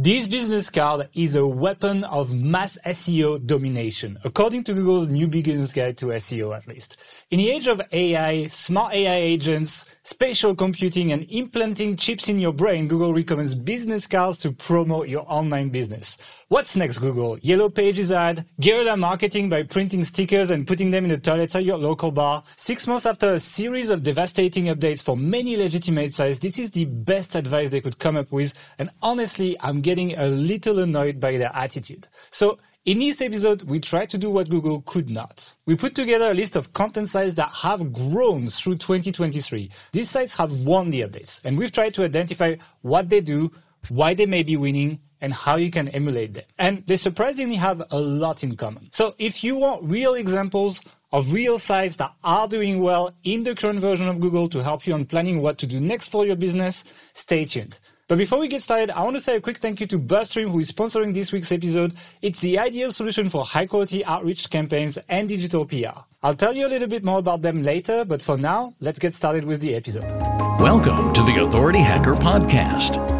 This business card is a weapon of mass SEO domination, according to Google's new beginner's guide to SEO at least. In the age of AI, smart AI agents, spatial computing, and implanting chips in your brain, Google recommends business cards to promote your online business. What's next, Google? Yellow pages ad, guerrilla marketing by printing stickers and putting them in the toilets at your local bar. Six months after a series of devastating updates for many legitimate sites, this is the best advice they could come up with, and honestly, I'm getting a little annoyed by their attitude. So, in this episode, we try to do what Google could not. We put together a list of content sites that have grown through 2023. These sites have won the updates, and we've tried to identify what they do, why they may be winning, and how you can emulate them. And they surprisingly have a lot in common. So if you want real examples of real sites that are doing well in the current version of Google to help you on planning what to do next for your business, stay tuned. But before we get started, I want to say a quick thank you to BuzzStream, who is sponsoring this week's episode. It's the ideal solution for high quality outreach campaigns and digital PR. I'll tell you a little bit more about them later, but for now, let's get started with the episode. Welcome to the Authority Hacker Podcast.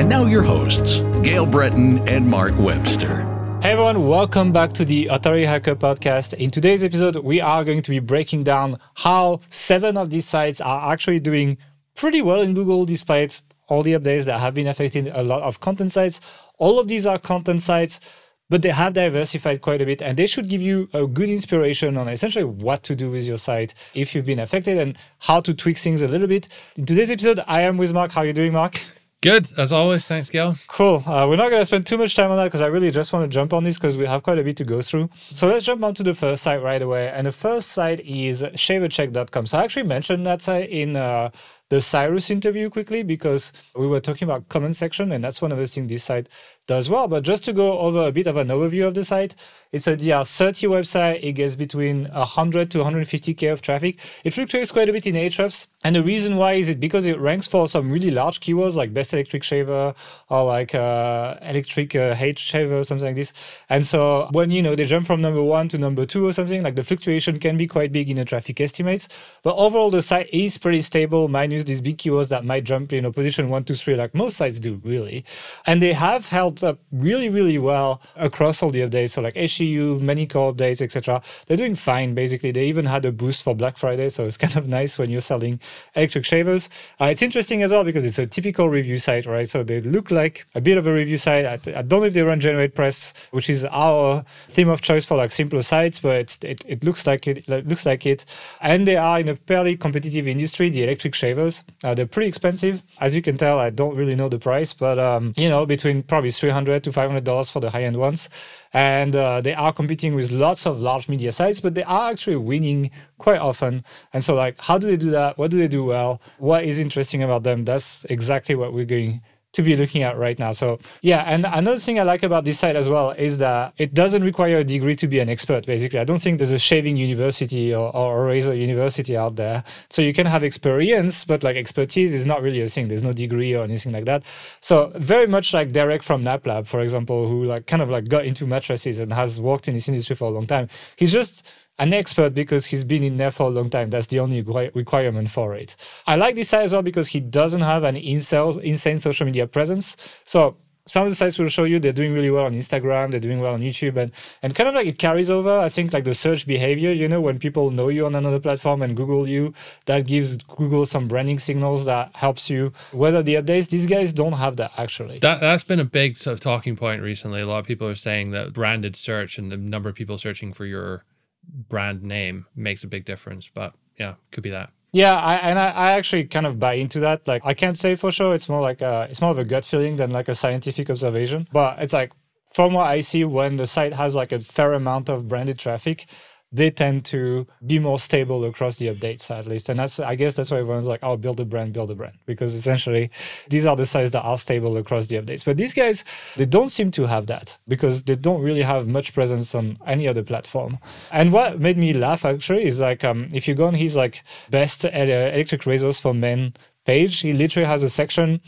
And now your hosts, Gael Breton and Mark Webster. Hey everyone, welcome back to the Authority Hacker podcast. In today's episode, we are going to be breaking down how seven of these sites are actually doing pretty well in Google despite all the updates that have been affecting a lot of content sites. All of these are content sites, but they have diversified quite a bit and they should give you a good inspiration on essentially what to do with your site if you've been affected and how to tweak things a little bit. In today's episode, I am with Mark. How are you doing, Mark? Good as always. Thanks, Gael. Cool. Uh, we're not going to spend too much time on that because I really just want to jump on this because we have quite a bit to go through. So let's jump on to the first site right away. And the first site is shavercheck.com. So I actually mentioned that site in uh, the Cyrus interview quickly because we were talking about comment section, and that's one of the things this site does well. But just to go over a bit of an overview of the site, it's a DR30 website. It gets between 100 to 150k of traffic. It fluctuates quite a bit in Ahrefs, and the reason why is it because it ranks for some really large keywords like best electric shaver or like uh, electric uh, H shaver something like this. And so when you know they jump from number one to number two or something, like the fluctuation can be quite big in the traffic estimates. But overall, the site is pretty stable, minus these big keywords that might jump in you know, position one, two, three, like most sites do, really. And they have held up really, really well across all the updates. So like HCU, many core updates, etc. They're doing fine. Basically, they even had a boost for Black Friday, so it's kind of nice when you're selling electric shavers. Uh, it's interesting as well because it's a typical review site, right? So they look like a bit of a review site. I, I don't know if they run GeneratePress, which is our theme of choice for like simpler sites, but it, it looks like it, it looks like it. And they are in a fairly competitive industry. The electric shavers, uh, they're pretty expensive, as you can tell. I don't really know the price, but um, you know, between probably 300 to 500 dollars for the high end ones, and uh, they are competing with lots of large media sites, but they are actually winning quite often. And so, like, how do they do that? What do they do well? What is interesting about them? That's exactly what we're going to be looking at right now. So yeah, and another thing I like about this site as well is that it doesn't require a degree to be an expert. Basically, I don't think there's a shaving university or, or a razor university out there. So you can have experience, but like expertise is not really a thing. There's no degree or anything like that. So very much like Derek from NapLab, for example, who like kind of like got into mattresses and has worked in this industry for a long time. He's just an expert because he's been in there for a long time. That's the only requirement for it. I like this site as well because he doesn't have an insane social media presence. So some of the sites will show you they're doing really well on Instagram, they're doing well on YouTube, and and kind of like it carries over. I think like the search behavior, you know, when people know you on another platform and Google you, that gives Google some branding signals that helps you weather the updates. These guys don't have that actually. That that's been a big sort of talking point recently. A lot of people are saying that branded search and the number of people searching for your brand name makes a big difference. But yeah, could be that. Yeah, I, and I, I, actually kind of buy into that. Like, I can't say for sure. It's more like a, it's more of a gut feeling than like a scientific observation. But it's like from what I see, when the site has like a fair amount of branded traffic, they tend to be more stable across the updates at least. And that's i guess that's why everyone's like oh build a brand build a brand. Because essentially these are the sites that are stable across the updates. But these guys they don't seem to have that because they don't really have much presence on any other platform. And what made me laugh actually is like um, if you go on his like best electric razors for men page he literally has a section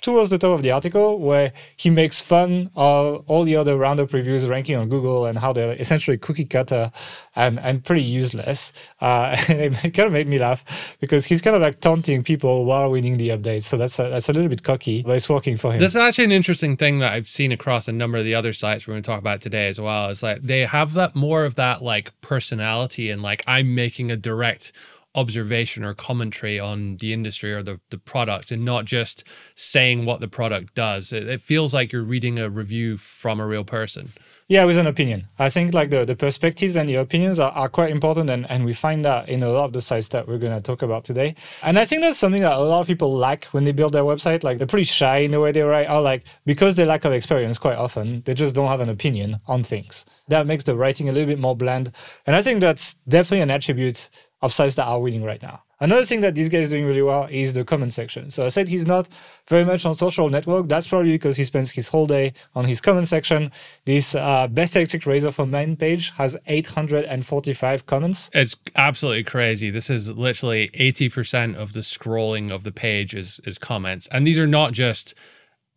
towards the top of the article where he makes fun of all the other roundup reviews ranking on Google and how they're essentially cookie cutter and, and pretty useless. Uh, and it kind of made me laugh because he's kind of like taunting people while winning the update. So that's a, that's a little bit cocky, but it's working for him. This is actually an interesting thing that I've seen across a number of the other sites we're going to talk about today as well. Is like they have that more of that like personality and like I'm making a direct observation or commentary on the industry or the, the product and not just saying what the product does. It, it, feels like you're reading a review from a real person. Yeah, with an opinion. I think like the, the perspectives and the opinions are, are quite important and, and we find that in a lot of the sites that we're gonna talk about today. And I think that's something that a lot of people lack when they build their website. Like they're pretty shy in the way they write, or like because they lack of experience quite often, they just don't have an opinion on things. That makes the writing a little bit more bland. And I think that's definitely an attribute of sites that are winning right now. Another thing that this guy is doing really well is the comment section. So I said he's not very much on social network. That's probably because he spends his whole day on his comment section. This uh, best electric razor for men page has 845 comments. It's absolutely crazy. This is literally 80% of the scrolling of the page is is comments, and these are not just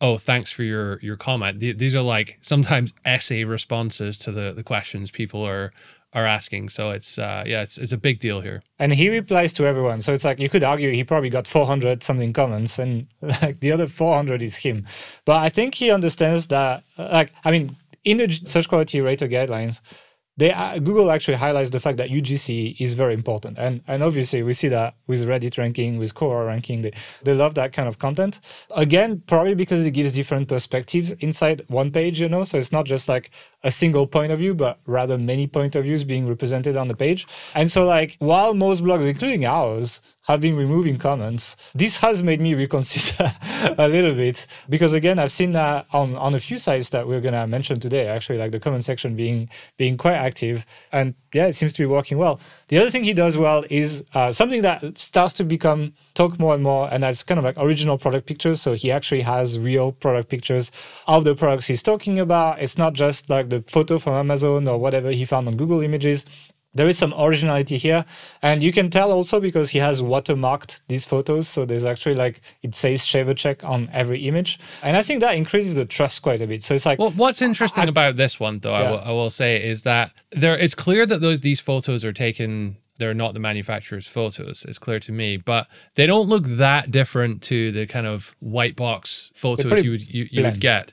oh thanks for your your comment these are like sometimes essay responses to the the questions people are are asking. So it's uh, yeah, it's it's a big deal here. And he replies to everyone. So it's like you could argue he probably got 400 something comments, and like the other 400 is him. But I think he understands that. Like I mean, in the search quality rater guidelines, they uh, Google actually highlights the fact that UGC is very important, and and obviously we see that with Reddit ranking, with Quora ranking, they they love that kind of content. Again, probably because it gives different perspectives inside one page, you know. So it's not just like a single point of view, but rather many point of views being represented on the page. And so, like while most blogs, including ours, have been removing comments. This has made me reconsider a little bit because again, I've seen that on, on a few sites that we're gonna mention today, actually, like the comment section being being quite active. And yeah, it seems to be working well. The other thing he does well is uh, something that starts to become talk more and more, and that's kind of like original product pictures. So he actually has real product pictures of the products he's talking about. It's not just like the photo from Amazon or whatever he found on Google Images there is some originality here and you can tell also because he has watermarked these photos so there's actually like it says shaver check on every image and i think that increases the trust quite a bit so it's like well what's interesting I, about this one though yeah. I, will, I will say is that there it's clear that those these photos are taken they're not the manufacturer's photos. It's clear to me, but they don't look that different to the kind of white box photos you would you, you would get.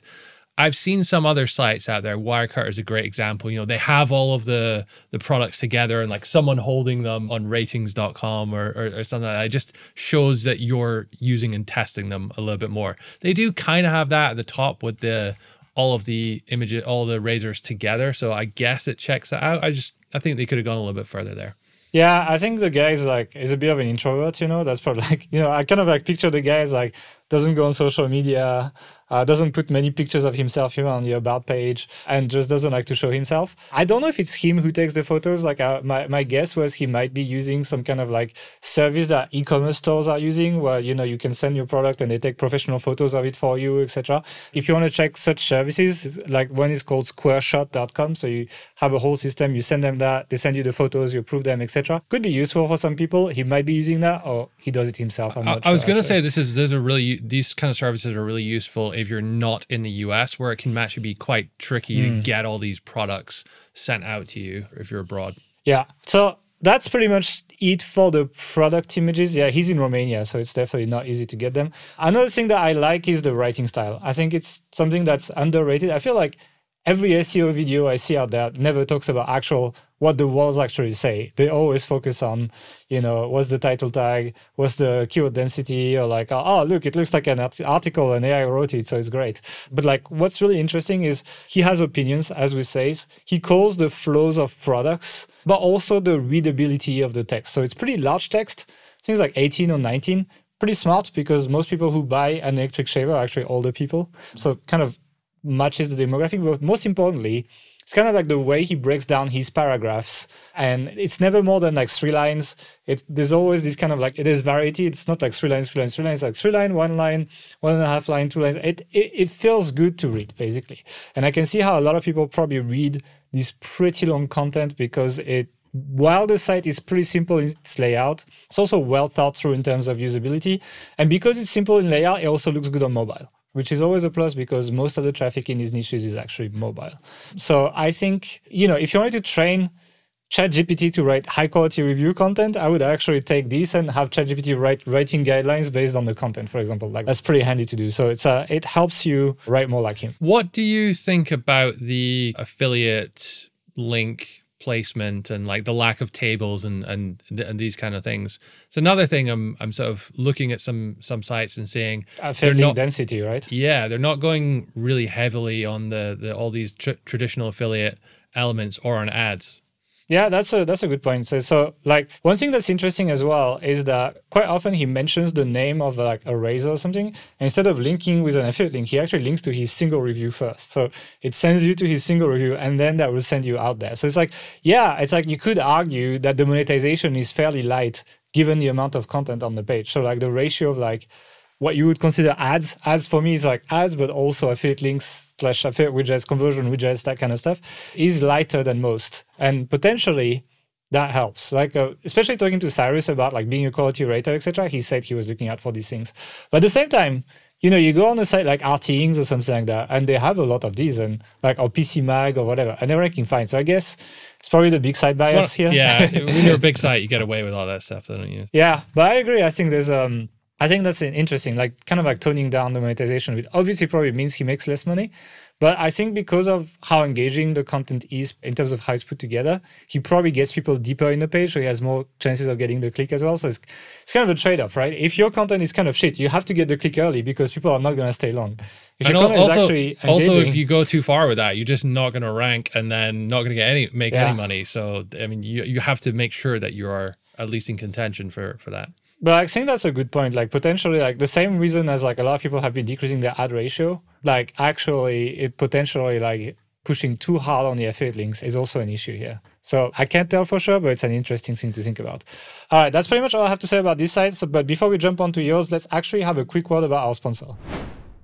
I've seen some other sites out there. Wirecutter is a great example. You know, they have all of the the products together and like someone holding them on RTINGS.com or, or, or something like that. It just shows that you're using and testing them a little bit more. They do kind of have that at the top with the all of the images, all the razors together. So I guess it checks out. I just I think they could have gone a little bit further there. Yeah, I think the guy is like is a bit of an introvert, you know. That's probably like you know, I kind of like picture the guy as like doesn't go on social media, uh, doesn't put many pictures of himself here on the about page, and just doesn't like to show himself. I don't know if it's him who takes the photos. Like uh, my my guess was he might be using some kind of like service that e-commerce stores are using, where you know you can send your product and they take professional photos of it for you, etc. If you want to check such services, like one is called SquareShot.com, so you have a whole system. You send them that, they send you the photos, you approve them, etc. Could be useful for some people. He might be using that, or he does it himself. i, I was going to say this is there's a really these kind of services are really useful if you're not in the US, where it can actually be quite tricky mm. to hmm. get all these products sent out to you if you're abroad. Yeah. So that's pretty much it for the product images. Yeah, he's in Romania, so it's definitely not easy to get them. Another thing that I like is the writing style. I think it's something that's underrated. I feel like every SEO video I see out there never talks about actual what the walls actually say. They always focus on, you know, what's the title tag, what's the keyword density, or like, oh, oh, look, it looks like an article and AI wrote it, so it's great. But like, what's really interesting is he has opinions, as we say. He calls the flows of products, but also the readability of the text. So it's pretty large text, things like 18 or 19. Pretty smart because most people who buy an electric shaver are actually older people. So kind of matches the demographic. But most importantly, it's kind of like the way he breaks down his paragraphs and it's never more than like three lines. It there's always this kind of like it is variety. It's not like three lines three lines three lines like three line one line one and a half line two lines. It, it it feels good to read basically. And i can see how a lot of people probably read this pretty long content because it while the site is pretty simple in its layout, it's also well thought through in terms of usability. And because it's simple in layout, it also looks good on mobile which is always a plus because most of the traffic in these niches is actually mobile. So I think, you know, if you wanted to train ChatGPT to write high quality review content, I would actually take this and have ChatGPT write writing guidelines based on the content, for example. Like that's pretty handy to do. So it's uh, it helps you write more like him. What do you think about the affiliate link placement and like the lack of tables and and and these kind of things. It's another thing I'm I'm sort of looking at some some sites and seeing uh, they're not density, right? Yeah, they're not going really heavily on the the all these tr- traditional affiliate elements or on ads. Yeah, that's a that's a good point. So, so like one thing that's interesting as well is that quite often he mentions the name of like a razor or something. Instead of linking with an affiliate link, he actually links to his single review first. So it sends you to his single review and then that will send you out there. So it's like, yeah, it's like you could argue that the monetization is fairly light given the amount of content on the page. So like the ratio of like what you would consider ads. Ads for me is like ads, but also affiliate links slash affiliate widgets, conversion widgets, that kind of stuff is lighter than most. And potentially that helps. Like, uh, especially talking to Cyrus about like being a quality rater, etc. He said he was looking out for these things. But at the same time, you know, you go on a site like RTINGS or something like that, and they have a lot of these, and like or PC Mag or whatever, and they're ranking fine. So I guess it's probably the big site bias here. Yeah, when you're a big site, you get away with all that stuff, don't you? Yeah, but I agree. I think there's um I think that's interesting, like kind of like toning down the monetization, which obviously probably means he makes less money. But I think because of how engaging the content is in terms of how it's put together, he probably gets people deeper in the page, so he has more chances of getting the click as well. So it's, it's kind of a trade off, right? If your content is kind of shit, you have to get the click early because people are not going to stay long. If and also, also, if you go too far with that, you're just not going to rank and then not going to get any make yeah. any money. So I mean, you you have to make sure that you are at least in contention for for that. But I think that's a good point. Like potentially, like the same reason as like a lot of people have been decreasing their ad ratio. Like actually, it potentially like pushing too hard on the affiliate links is also an issue here. So I can't tell for sure, but it's an interesting thing to think about. All right, that's pretty much all I have to say about this site. So, but before we jump onto yours, let's actually have a quick word about our sponsor.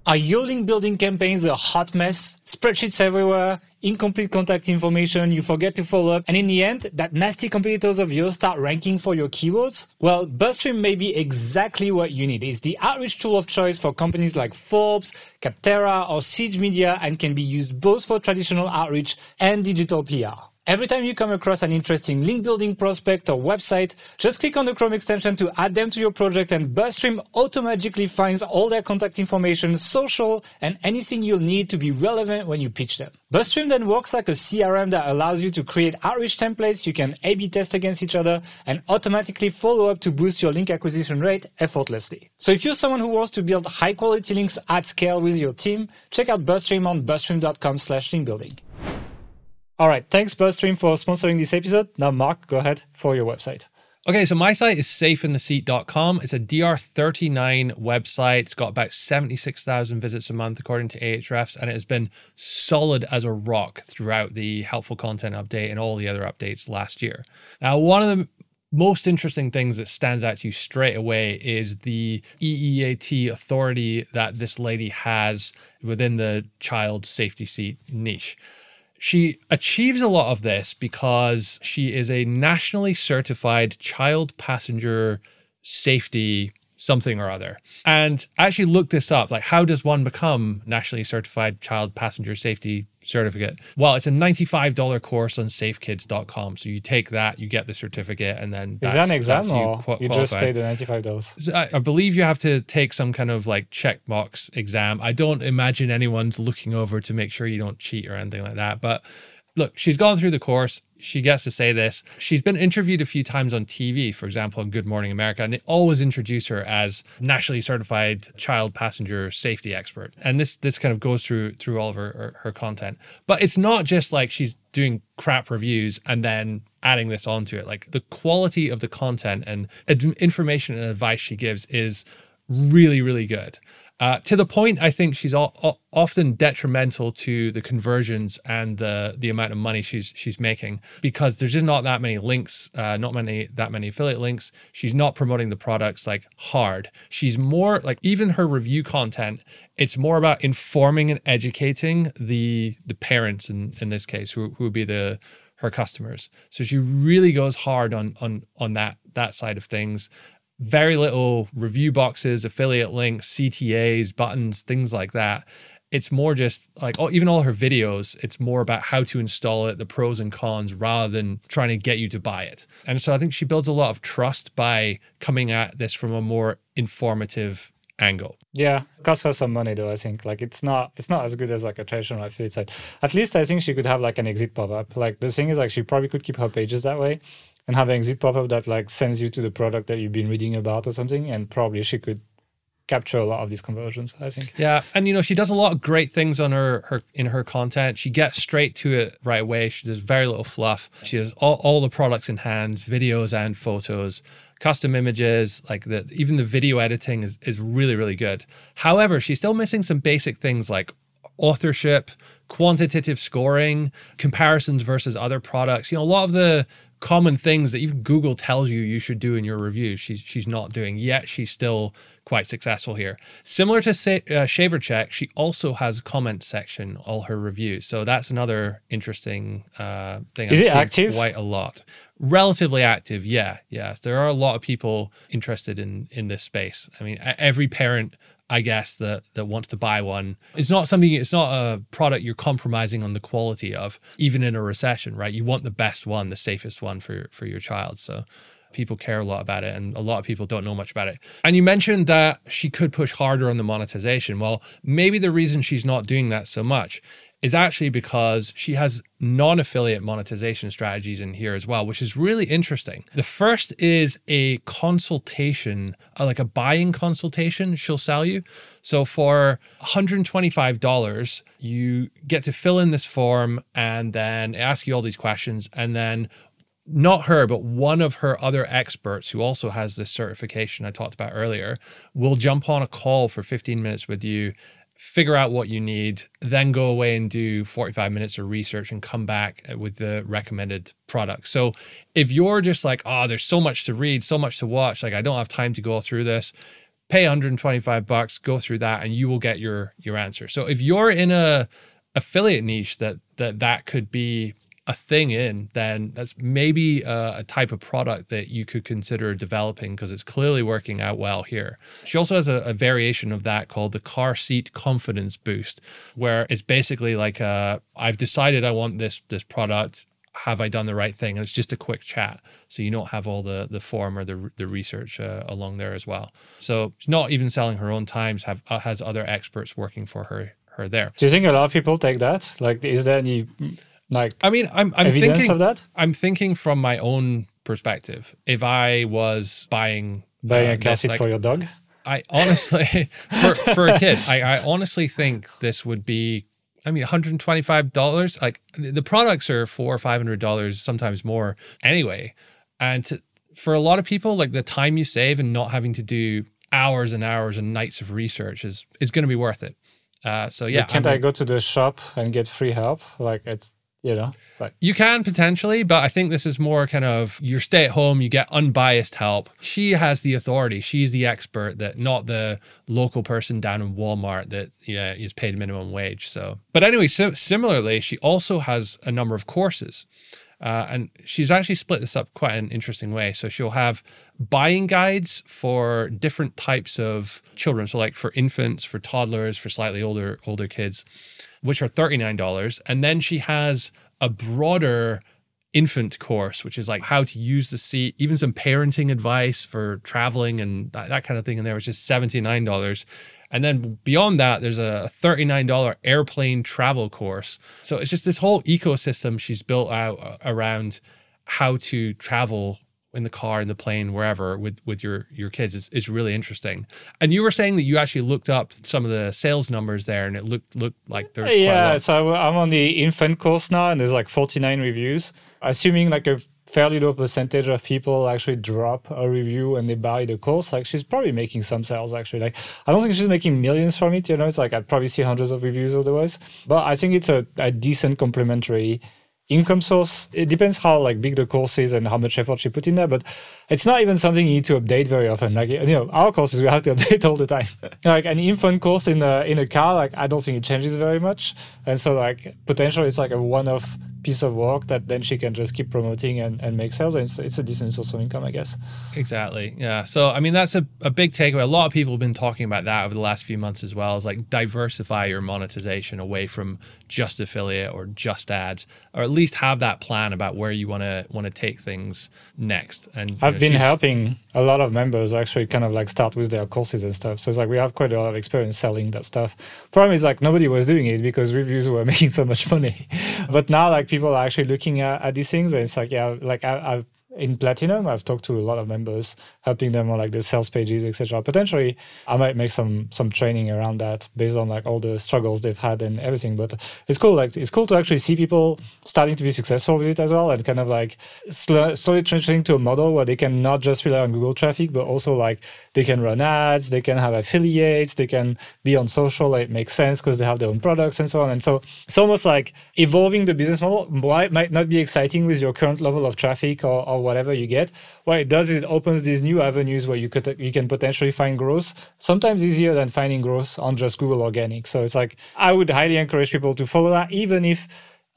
Are your link building campaigns a hot mess? Spreadsheets everywhere, incomplete contact information, you forget to follow up, and in the end, that nasty competitors of yours start ranking for your keywords? Well, BuzzStream may be exactly what you need. It's the outreach tool of choice for companies like Forbes, Capterra, or Siege Media, and can be used both for traditional outreach and digital PR. Every time you come across an interesting link building prospect or website, just click on the Chrome extension to add them to your project and BuzzStream automatically finds all their contact information, social, and anything you'll need to be relevant when you pitch them. BuzzStream then works like a CRM that allows you to create outreach templates you can A-B test against each other and automatically follow up to boost your link acquisition rate effortlessly. So if you're someone who wants to build high quality links at scale with your team, check out BuzzStream on buzzstream.com slash link building. All right. Thanks, BuzzStream, for sponsoring this episode. Now, Mark, go ahead for your website. Okay, so my site is safeintheseat.com. It's a DR39 website. It's got about 76,000 visits a month, according to Ahrefs, and it has been solid as a rock throughout the helpful content update and all the other updates last year. Now, one of the most interesting things that stands out to you straight away is the EEAT authority that this lady has within the child safety seat niche. She achieves a lot of this because she is a nationally certified child passenger safety something or other. And I actually looked this up like, how does one become nationally certified child passenger safety certificate? Well, it's a $95 course on safekids.com. So you take that, you get the certificate, and then is that an exam or you, you just pay the $95? So I, I, believe you have to take some kind of like checkbox exam. I don't imagine anyone's looking over to make sure you don't cheat or anything like that. But look, she's gone through the course. She gets to say this. She's been interviewed a few times on TV, for example, on Good Morning America, and they always introduce her as nationally certified child passenger safety expert. And this this kind of goes through through all of her, her, her content. But it's not just like she's doing crap reviews and then adding this onto it. Like the quality of the content and information and advice she gives is really, really good. Uh, to the point, I think she's all, all, often detrimental to the conversions and the the amount of money she's she's making because there's just not that many links, uh, not many that many affiliate links. She's not promoting the products like hard. She's more like even her review content. It's more about informing and educating the the parents in in this case, who who would be the her customers. So she really goes hard on on on that that side of things. Very little review boxes, affiliate links, CTAs, buttons, things like that. It's more just like oh, even all her videos, it's more about how to install it, the pros and cons, rather than trying to get you to buy it. And so I think she builds a lot of trust by coming at this from a more informative angle. Yeah, costs her some money though. I think like it's not it's not as good as like a traditional affiliate site. At least I think she could have like an exit pop up. Like the thing is like she probably could keep her pages that way and have an exit pop up that like sends you to the product that you've been reading about or something. And probably she could capture a lot of these conversions i think yeah and you know she does a lot of great things on her her in her content she gets straight to it right away she does very little fluff she has all, all the products in hand videos and photos custom images, like the even the video editing is is really really good. However, she's still missing some basic things like authorship, quantitative scoring, comparisons versus other products. You know, a lot of the common things that even Google tells you you should do in your reviews, she's she's not doing yet. She's still quite successful here. Similar to say, uh, Shaver Check, she also has a comment section all her reviews. So that's another interesting uh, thing. Is I've it active? Quite a lot. Relatively active, yeah, yeah. There are a lot of people interested in in this space. I mean, every parent I guess that that wants to buy one. It's not something it's not a product you're compromising on the quality of even in a recession, right? You want the best one, the safest one for for your child. So people care a lot about it and a lot of people don't know much about it. And you mentioned that she could push harder on the monetization. Well, maybe the reason she's not doing that so much is actually because she has non affiliate monetization strategies in here as well, which is really interesting. The first is a consultation, uh, like a buying consultation she'll sell you. So for $125, you get to fill in this form and then ask you all these questions. And then not her, but one of her other experts who also has this certification I talked about earlier will jump on a call for 15 minutes with you figure out what you need, then go away and do 45 minutes of research and come back uh, with the recommended product. So if you're just like, oh, there's so much to read, so much to watch, like I don't have time to go through this, pay 125 bucks, go through that, and you will get your your answer. So if you're in a affiliate niche that that that could be a thing in, then that's maybe a, a, type of product that you could consider developing because it's clearly working out well here. She also has a, a, variation of that called the car seat confidence boost, where it's basically like uh, I've decided I want this this product. Have I done the right thing? And it's just a quick chat, so you don't have all the the form or the the research uh, along there as well. So she's not even selling her own times. Have uh, has other experts working for her her there. Do you think a lot of people take that? Like, is there any like, I mean, I'm, I'm thinking of that. I'm thinking from my own perspective. If I was buying buying uh, a cat seat like, for your dog, I honestly for for a kid, I, I honestly think this would be. I mean, $125. Like the products are four or five hundred dollars, sometimes more. Anyway, and to, for a lot of people, like the time you save and not having to do hours and hours and nights of research is is going to be worth it. Uh, so yeah, but can't I'm, I go to the shop and get free help? Like it's you know? It's like you can potentially but i think this is more kind of you stay at home you get unbiased help. She has the authority. She's the expert that not the local person down in walmart that yeah is paid minimum wage so. But anyway so similarly she also has a number of courses. Uh, and she's actually split this up quite an interesting way. So she'll have buying guides for different types of children. So like for infants, for toddlers, for slightly older older kids which are $39. And then she has a broader infant course, which is like how to use the seat, even some parenting advice for traveling and that, that kind of thing in there, which is $79. And then beyond that, there's a $39 airplane travel course. So it's just this whole ecosystem she's built out uh, around how to travel in the car, in the plane, wherever with with your your kids is, is really interesting. And you were saying that you actually looked up some of the sales numbers there, and it looked looked like there's yeah. So I'm on the infant course now, and there's like 49 reviews. Assuming like a fairly low percentage of people actually drop a review and they buy the course, like she's probably making some sales actually. Like I don't think she's making millions from it. You know, it's like I'd probably see hundreds of reviews otherwise. But I think it's a, a decent complementary income source. It depends how like big the course is and how much effort you put in there, but it's not even something you need to update very often. Like you know, our courses we have to update all the time. like an infant course in a in a car, like I don't think it changes very much, and so like potentially it's like a one-off piece of work that then she can just keep promoting and, and make sales. And it's, it's a decent source of income, I guess. Exactly. Yeah. So, I mean, that's a, a big takeaway. A lot of people have been talking about that over the last few months as well, is like diversify your monetization away from just affiliate or just ads, or at least have that plan about where you want to want to take things next. And I've know, been helping a lot of members actually kind of like start with their courses and stuff. So it's like we have quite a lot of experience selling that stuff. Problem is like nobody was doing it because reviews were making so much money. but now like people are actually looking at, at these things and it's like, yeah, like I, I've in platinum i've talked to a lot of members helping them on like the sales pages etc potentially i might make some some training around that based on like all the struggles they've had and everything. But it's cool like it's cool to actually see people starting to be successful with it as well and kind of like slowly transitioning to a model where they can not just rely on google traffic but also like they can run ads they can have affiliates they can be on social it makes sense because they have their own products and so on. And so it's almost like evolving the business model might not be exciting with your current level of traffic or, or whatever you get. What it does is it opens these new avenues where you could you can potentially find growth. Sometimes easier than finding growth on just Google Organic. So it's like I would highly encourage people to follow that, even if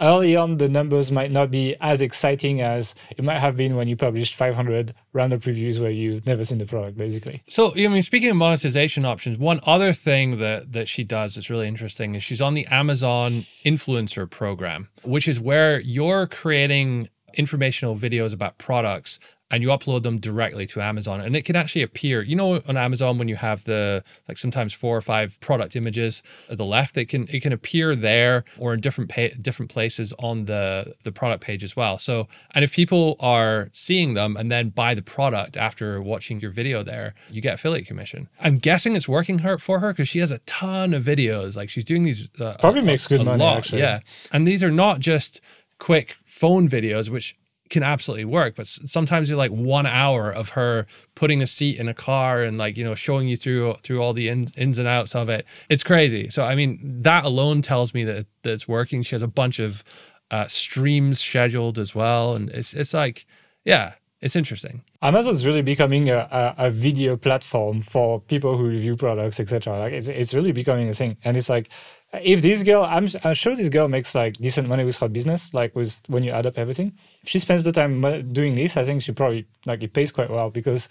early on the numbers might not be as exciting as it might have been when you published 500 random previews where you've never seen the product basically so i mean speaking of monetization options one other thing that that she does that's really interesting is she's on the amazon influencer program which is where you're creating informational videos about products and you upload them directly to Amazon. And it can actually appear you know on Amazon when you have the like sometimes four or five product images at the left it can it can appear there or in different pa- different places on the the product page as well. So and if people are seeing them and then buy the product after watching your video there you get affiliate commission. I'm guessing it's working her for her because she has a ton of videos. Like she's doing these uh, probably a, makes good money lot, actually. yeah. And these are not just quick phone videos, which can absolutely work. But sometimes you're like one hour of her putting a seat in a car and like you know showing you through through all the in, ins and outs of it. It's crazy. So I mean that alone tells me that that it's working. She has a bunch of uh, streams scheduled as well, and it's it's like yeah. It's interesting. Amazon is really becoming a, a, a video platform for people who review products, etc. Like it's, it's really becoming a thing, and it's like if this girl, I'm, I'm sure this girl makes like decent money with her business, like with when you add up everything. If she spends the time uh, doing this, I think she probably like it pays quite well because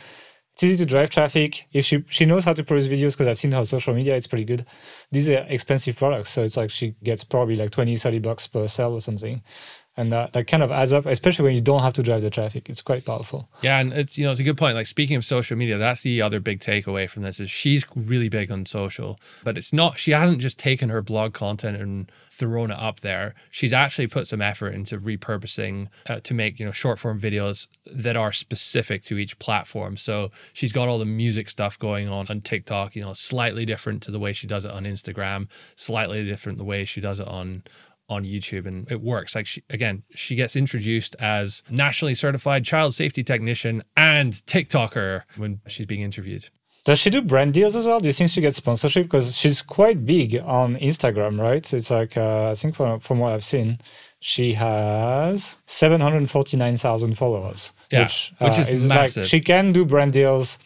it's easy to drive traffic. If she she knows how to produce videos because I've seen her social media, it's pretty good. These are expensive products, so it's like she gets probably like 20, 30 bucks per sale or something and that, that kind of adds up especially when you don't have to drive the traffic. It's quite powerful. Yeah and it's you know it's a good point. Like speaking of social media that's the other big takeaway from this is she's really big on social but it's not she hasn't just taken her blog content and thrown it up there. She's actually put some effort into repurposing uh, to make you know short form videos that are specific to each platform. So she's got all the music stuff going on on tiktok you know slightly different to the way she does it on instagram slightly different the way she does it on on YouTube and it works. Like she, again, she gets introduced as nationally certified child safety technician and TikToker when she's being interviewed. Does she do brand deals as well? Do you think she gets sponsorship? Because she's quite big on Instagram, right? It's like uh, I think from from what I've seen, she has seven hundred forty nine thousand followers. Yeah, which, uh, which is, is massive. Like, she can do brand deals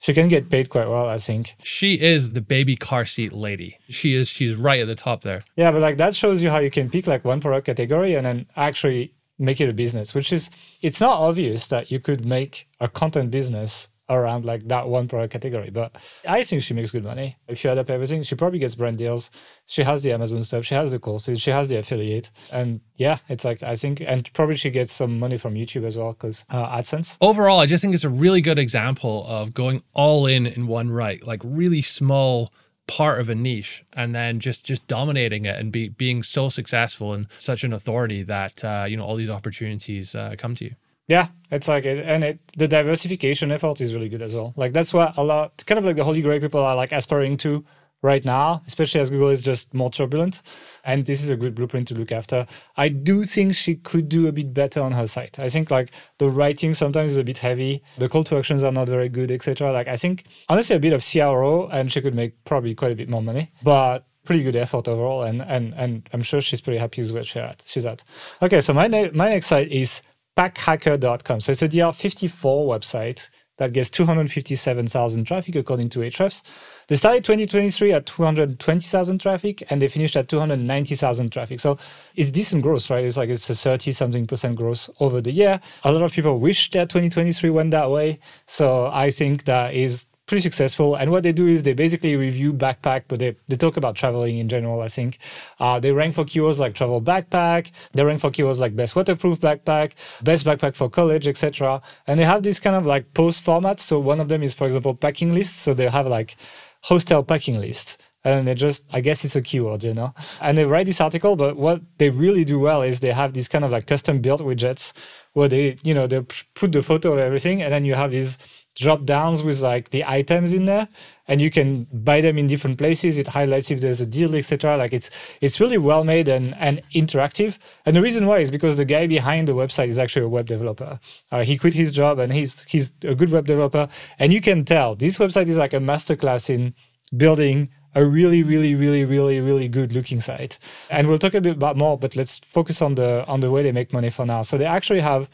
she can get paid quite well, I think. She is the baby car seat lady. She is. She's right at the top there. Yeah, but like that shows you how you can pick like one product category and then actually make it a business. Which is, it's not obvious that you could make a content business around like that one product category. But I think she makes good money. If you add up everything, she probably gets brand deals. She has the Amazon stuff. She has the courses. She has the affiliate. And yeah, it's like, I think, and probably she gets some money from YouTube as well because uh, AdSense. Overall, I just think it's a really good example of going all in in one right, like really small part of a niche and then just just dominating it and be being so successful and such an authority that uh, you know all these opportunities uh, come to you yeah, it's like it, and it the diversification effort is really good as well. Like that's what a lot, kind of like the holy grail people are like aspiring to right now, especially as Google is just more turbulent. And this is a good blueprint to look after. I do think she could do a bit better on her site. I think like the writing sometimes is a bit heavy, the call to actions are not very good, etc. Like I think honestly a bit of CRO and she could make probably quite a bit more money, but pretty good effort overall. And and and I'm sure she's pretty happy with where she's at. She's at. Okay, so my ne- my next site is packhacker.com. So it's a DR54 website that gets 257,000 traffic according to Ahrefs. They started 2023 at 220,000 traffic and they finished at 290,000 traffic. So it's decent growth, right? It's like it's a 30 something percent growth over the year. A lot of people wish that 2023 went that way. So I think that is pretty successful. And what they do is they basically review backpack, but they, they talk about traveling in general, I think. Uh, they rank for keywords like travel backpack, they rank for keywords like best waterproof backpack, best backpack for college, etc. And they have this kind of like post formats. So one of them is, for example, packing lists. So they have like hostel packing list and they just i guess it's a keyword you know and they write this article but what they really do well is they have these kind of like custom built widgets where they you know they put the photo of everything and then you have these drop downs with like the items in there and you can buy them in different places. It highlights if there's a deal etc like it's it's really well made and and interactive. And the reason why is because the guy behind the website is actually a web developer. Uh, he quit his job and he's he's a good web developer. And you can tell this website is like a masterclass in building a really really really really really good looking site. And we'll talk a bit about more but let's focus on the on the way they make money for now. So they actually have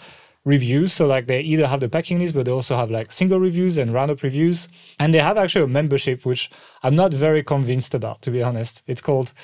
reviews. So like they either have the packing list, but they also have like single reviews and roundup reviews. And they have actually a membership, which I'm not very convinced about, to be honest. It's called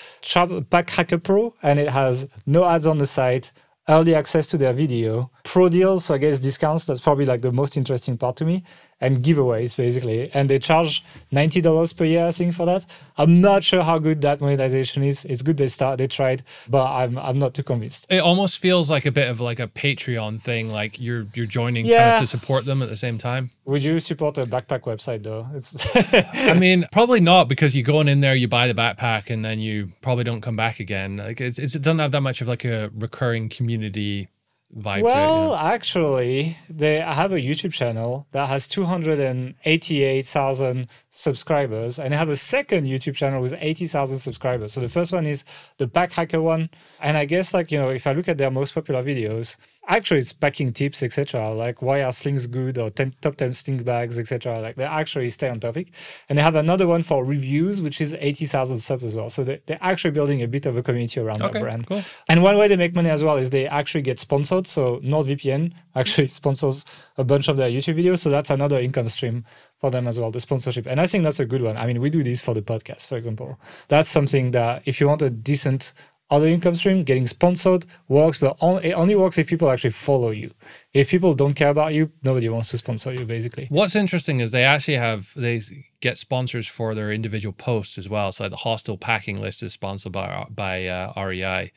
Pack Hacker Pro, and it has no ads on the site, early access to their video, pro deals, so I guess discounts. That's probably like the most interesting part to me and giveaways basically. And they charge ninety dollars per year, I think, for that. I'm not sure how good that monetization is. It's good they start, they tried, but I'm I'm not too convinced. It almost feels like a bit of like a Patreon thing, like you're you're joining yeah. kind of to support them at the same time. Would you support a backpack website though? It's I mean, probably not because you go in there, you buy the backpack, and then you probably don't come back again. Like it's, it's it doesn't have that much of like a recurring community vibe well, actually, they have a YouTube channel that has 288,000 subscribers, and they have a second YouTube channel with 80,000 subscribers. So the first one is the Pack Hacker one, and I guess like you know, if I look at their most popular videos, actually it's packing tips etc like why are slings good or 10, top 10 sling bags etc like they actually stay on topic and they have another one for reviews which is 80000 subs as well so they, they're actually building a bit of a community around okay, that brand cool. and one way they make money as well is they actually get sponsored so nordvpn actually sponsors a bunch of their youtube videos so that's another income stream for them as well, the sponsorship. And I think that's a good one. I mean, we do this for the podcast, for example. That's something that if you want a decent other income stream, getting sponsored works, but it only works if people actually follow you. If people don't care about you, nobody wants to sponsor you, basically. What's interesting is they actually have they get sponsors for their individual posts as well. So the hostel packing list is sponsored by by uh, REI,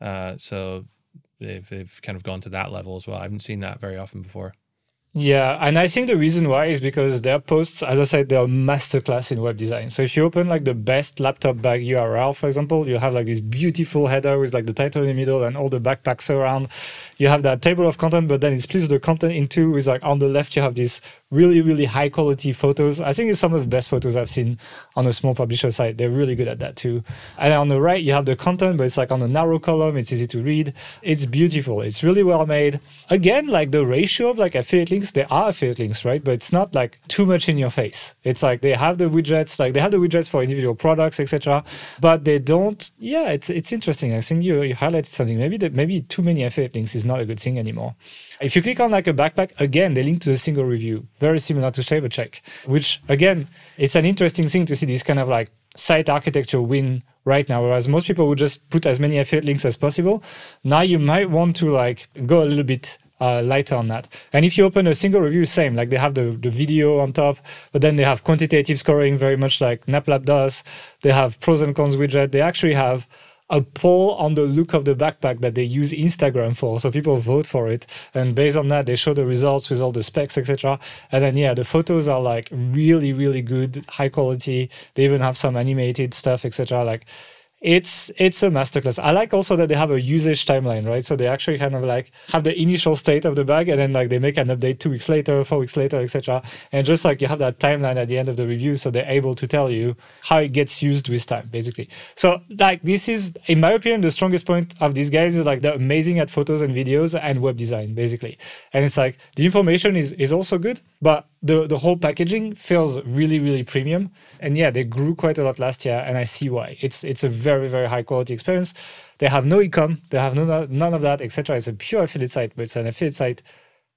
uh, so they've they've kind of gone to that level as well. I haven't seen that very often before. Yeah, and I think the reason why is because their posts, as I said, they're a masterclass in web design. So if you open like the best laptop bag URL, for example, you'll have like this beautiful header with like the title in the middle and all the backpacks around. You have that table of content, but then it splits the content in two. With like on the left, you have this really, really high quality photos. I think it's some of the best photos I've seen on a small publisher site. They're really good at that too. And on the right, you have the content, but it's like on a narrow column. It's easy to read. It's beautiful. It's really well made. Again, like the ratio of like affiliate links, they are affiliate links, right? But it's not like too much in your face. It's like they have the widgets, like they have the widgets for individual products, etc. But they don't. Yeah, it's it's interesting. I think you you highlighted something. Maybe that maybe too many affiliate links is not a good thing anymore. If you click on like a backpack, again, they link to a single review very similar to ShaverCheck, which again, it's an interesting thing to see this kind of like site architecture win right now. Whereas most people would just put as many affiliate links as possible. Now you might want to like go a little bit uh, lighter on that. And if you open a single review, same, like they have the, the video on top, but then they have quantitative scoring, very much like NapLab does. They have pros and cons widget. They actually have a poll on the look of the backpack that they use Instagram for. So people vote for it, and based on that, they show the results with all the specs, etc. And then yeah, the photos are like really, really good, high quality. They even have some animated stuff, etc. Like it's it's a masterclass. I like also that they have a usage timeline, right? So they actually kind of like have the initial state of the bag, and then like they make an update two weeks later, four weeks later, etc. And just like you have that timeline at the end of the review, so they're able to tell you how it gets used with time, basically. So like this is, in my opinion, the strongest point of these guys is like they're amazing at photos and videos and web design, basically. And it's like the information is is also good, but the the whole packaging feels really really premium. And yeah they grew quite a lot last year and i see why. It's it's a very very high quality experience. They have no ecom. They have no, none of that etc it's a pure affiliate site but it's an affiliate site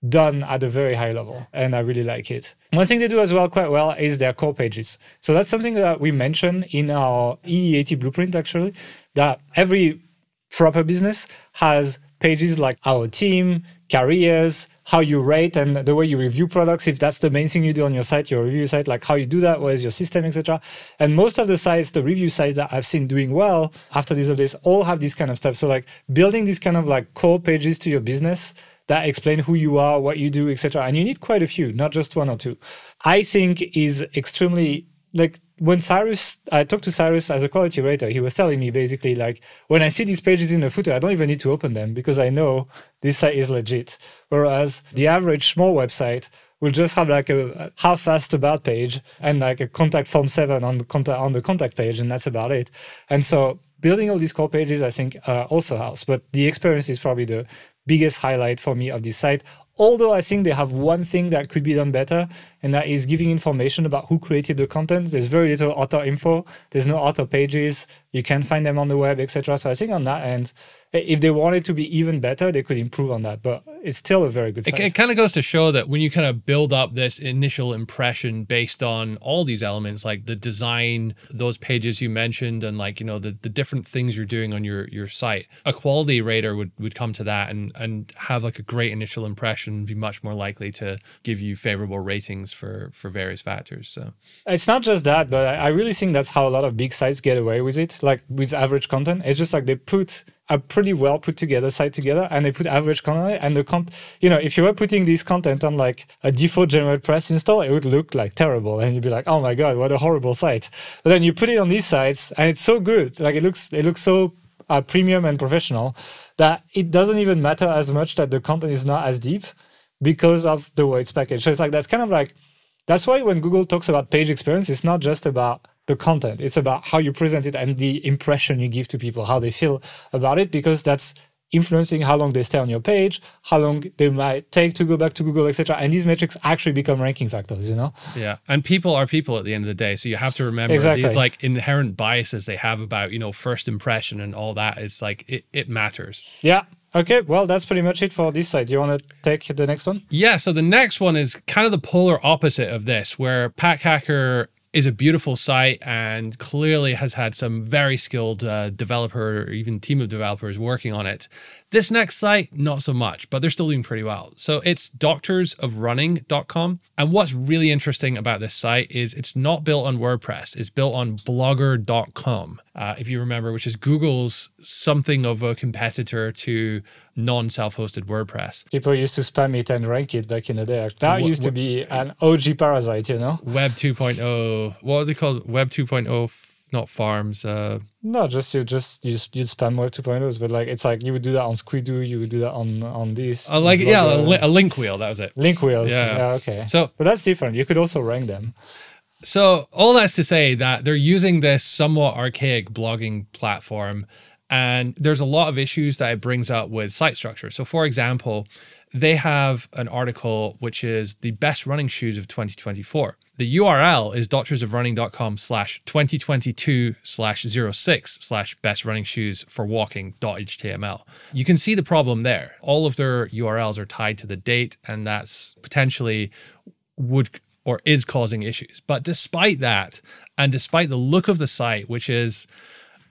done at a very high level and i really like it. One thing they do as well quite well is their core pages. So that's something that we mentioned in our eeat blueprint actually that every proper business has pages like our team careers how you rate and the way you review products. If that's the main thing you do on your site your review site like how you do that what is your system etc and most of the sites the review sites that i've seen doing well after these updates all have this kind of stuff. So like building these kind of like core pages to your business that explain who you are what you do etc and you need quite a few not just one or two. I think is extremely like when Cyrus, I talked to Cyrus as a quality rater, he was telling me basically like when I see these pages in the footer, I don't even need to open them because I know this site is legit. Whereas the average small website will just have like a half-assed about page and like a contact form seven on the contact on the contact page, and that's about it. And so building all these core pages, I think, uh, also helps. But the experience is probably the biggest highlight for me of this site. Although I think they have one thing that could be done better, and that is giving information about who created the content. There's very little author info. There's no author pages. You can find them on the web, etc. So I think on that end, if they wanted to be even better, they could improve on that. But it's still a very good. It, it kind of goes to show that when you kind of build up this initial impression based on all these elements, like the design, those pages you mentioned, and like you know the, the different things you're doing on your your site, a quality rater would would come to that and and have like a great initial impression, be much more likely to give you favorable ratings for for various factors. So it's not just that, but I really think that's how a lot of big sites get away with it, like with average content. It's just like they put a pretty well put together site together and they put average content. And the con you know if you were putting this content on like a default general press install it would look like terrible. And you'd be like oh my god what a horrible site. But then you put it on these sites and it's so good. Like it looks it looks so uh, premium and professional that it doesn't even matter as much that the content is not as deep because of the way it's packaged. So it's like that's kind of like that's why when google talks about page experience it's not just about the content. It's about how you present it and the impression you give to people, how they feel about it, because that's influencing how long they stay on your page, how long they might take to go back to Google, etc. And these metrics actually become ranking factors, you know? Yeah. And people are people at the end of the day. So you have to remember exactly. these like inherent biases they have about, you know, first impression and all that. It's like it, it matters. Yeah. Okay, well, that's pretty much it for this side. Do you want to take the next one? Yeah, so the next one is kind of the polar opposite of this, where Pack Hacker is a beautiful site and clearly has had some very skilled uh, developer or even team of developers working on it. This next site, not so much, but they're still doing pretty well. So it's doctorsofrunning.com. And what's really interesting about this site is it's not built on WordPress, it's built on blogger.com, uh, if you remember, which is Google's something of a competitor to non self hosted WordPress. People used to spam it and rank it back in the day. That used to be an OG parasite, you know? Web 2.0, what was it called? Web 2.0 not farms. Uh, no, just you just you you'd spam more 2.0s, but like it's like you would do that on Squidoo, you would do that on on these. Uh, like yeah, a, li- a, link wheel. That was it. Link wheels. Yeah. yeah. Okay. So, but that's different. You could also rank them. So all that's to say that they're using this somewhat archaic blogging platform, and there's a lot of issues that it brings up with site structure. So, for example, they have an article which is the best running shoes of 2024. The URL is doctorsofrunning.com slash 2022 slash 06 slash best running shoes for walking.html. You can see the problem there. All of their URLs are tied to the date, and that's potentially would or is causing issues. But despite that, and despite the look of the site, which is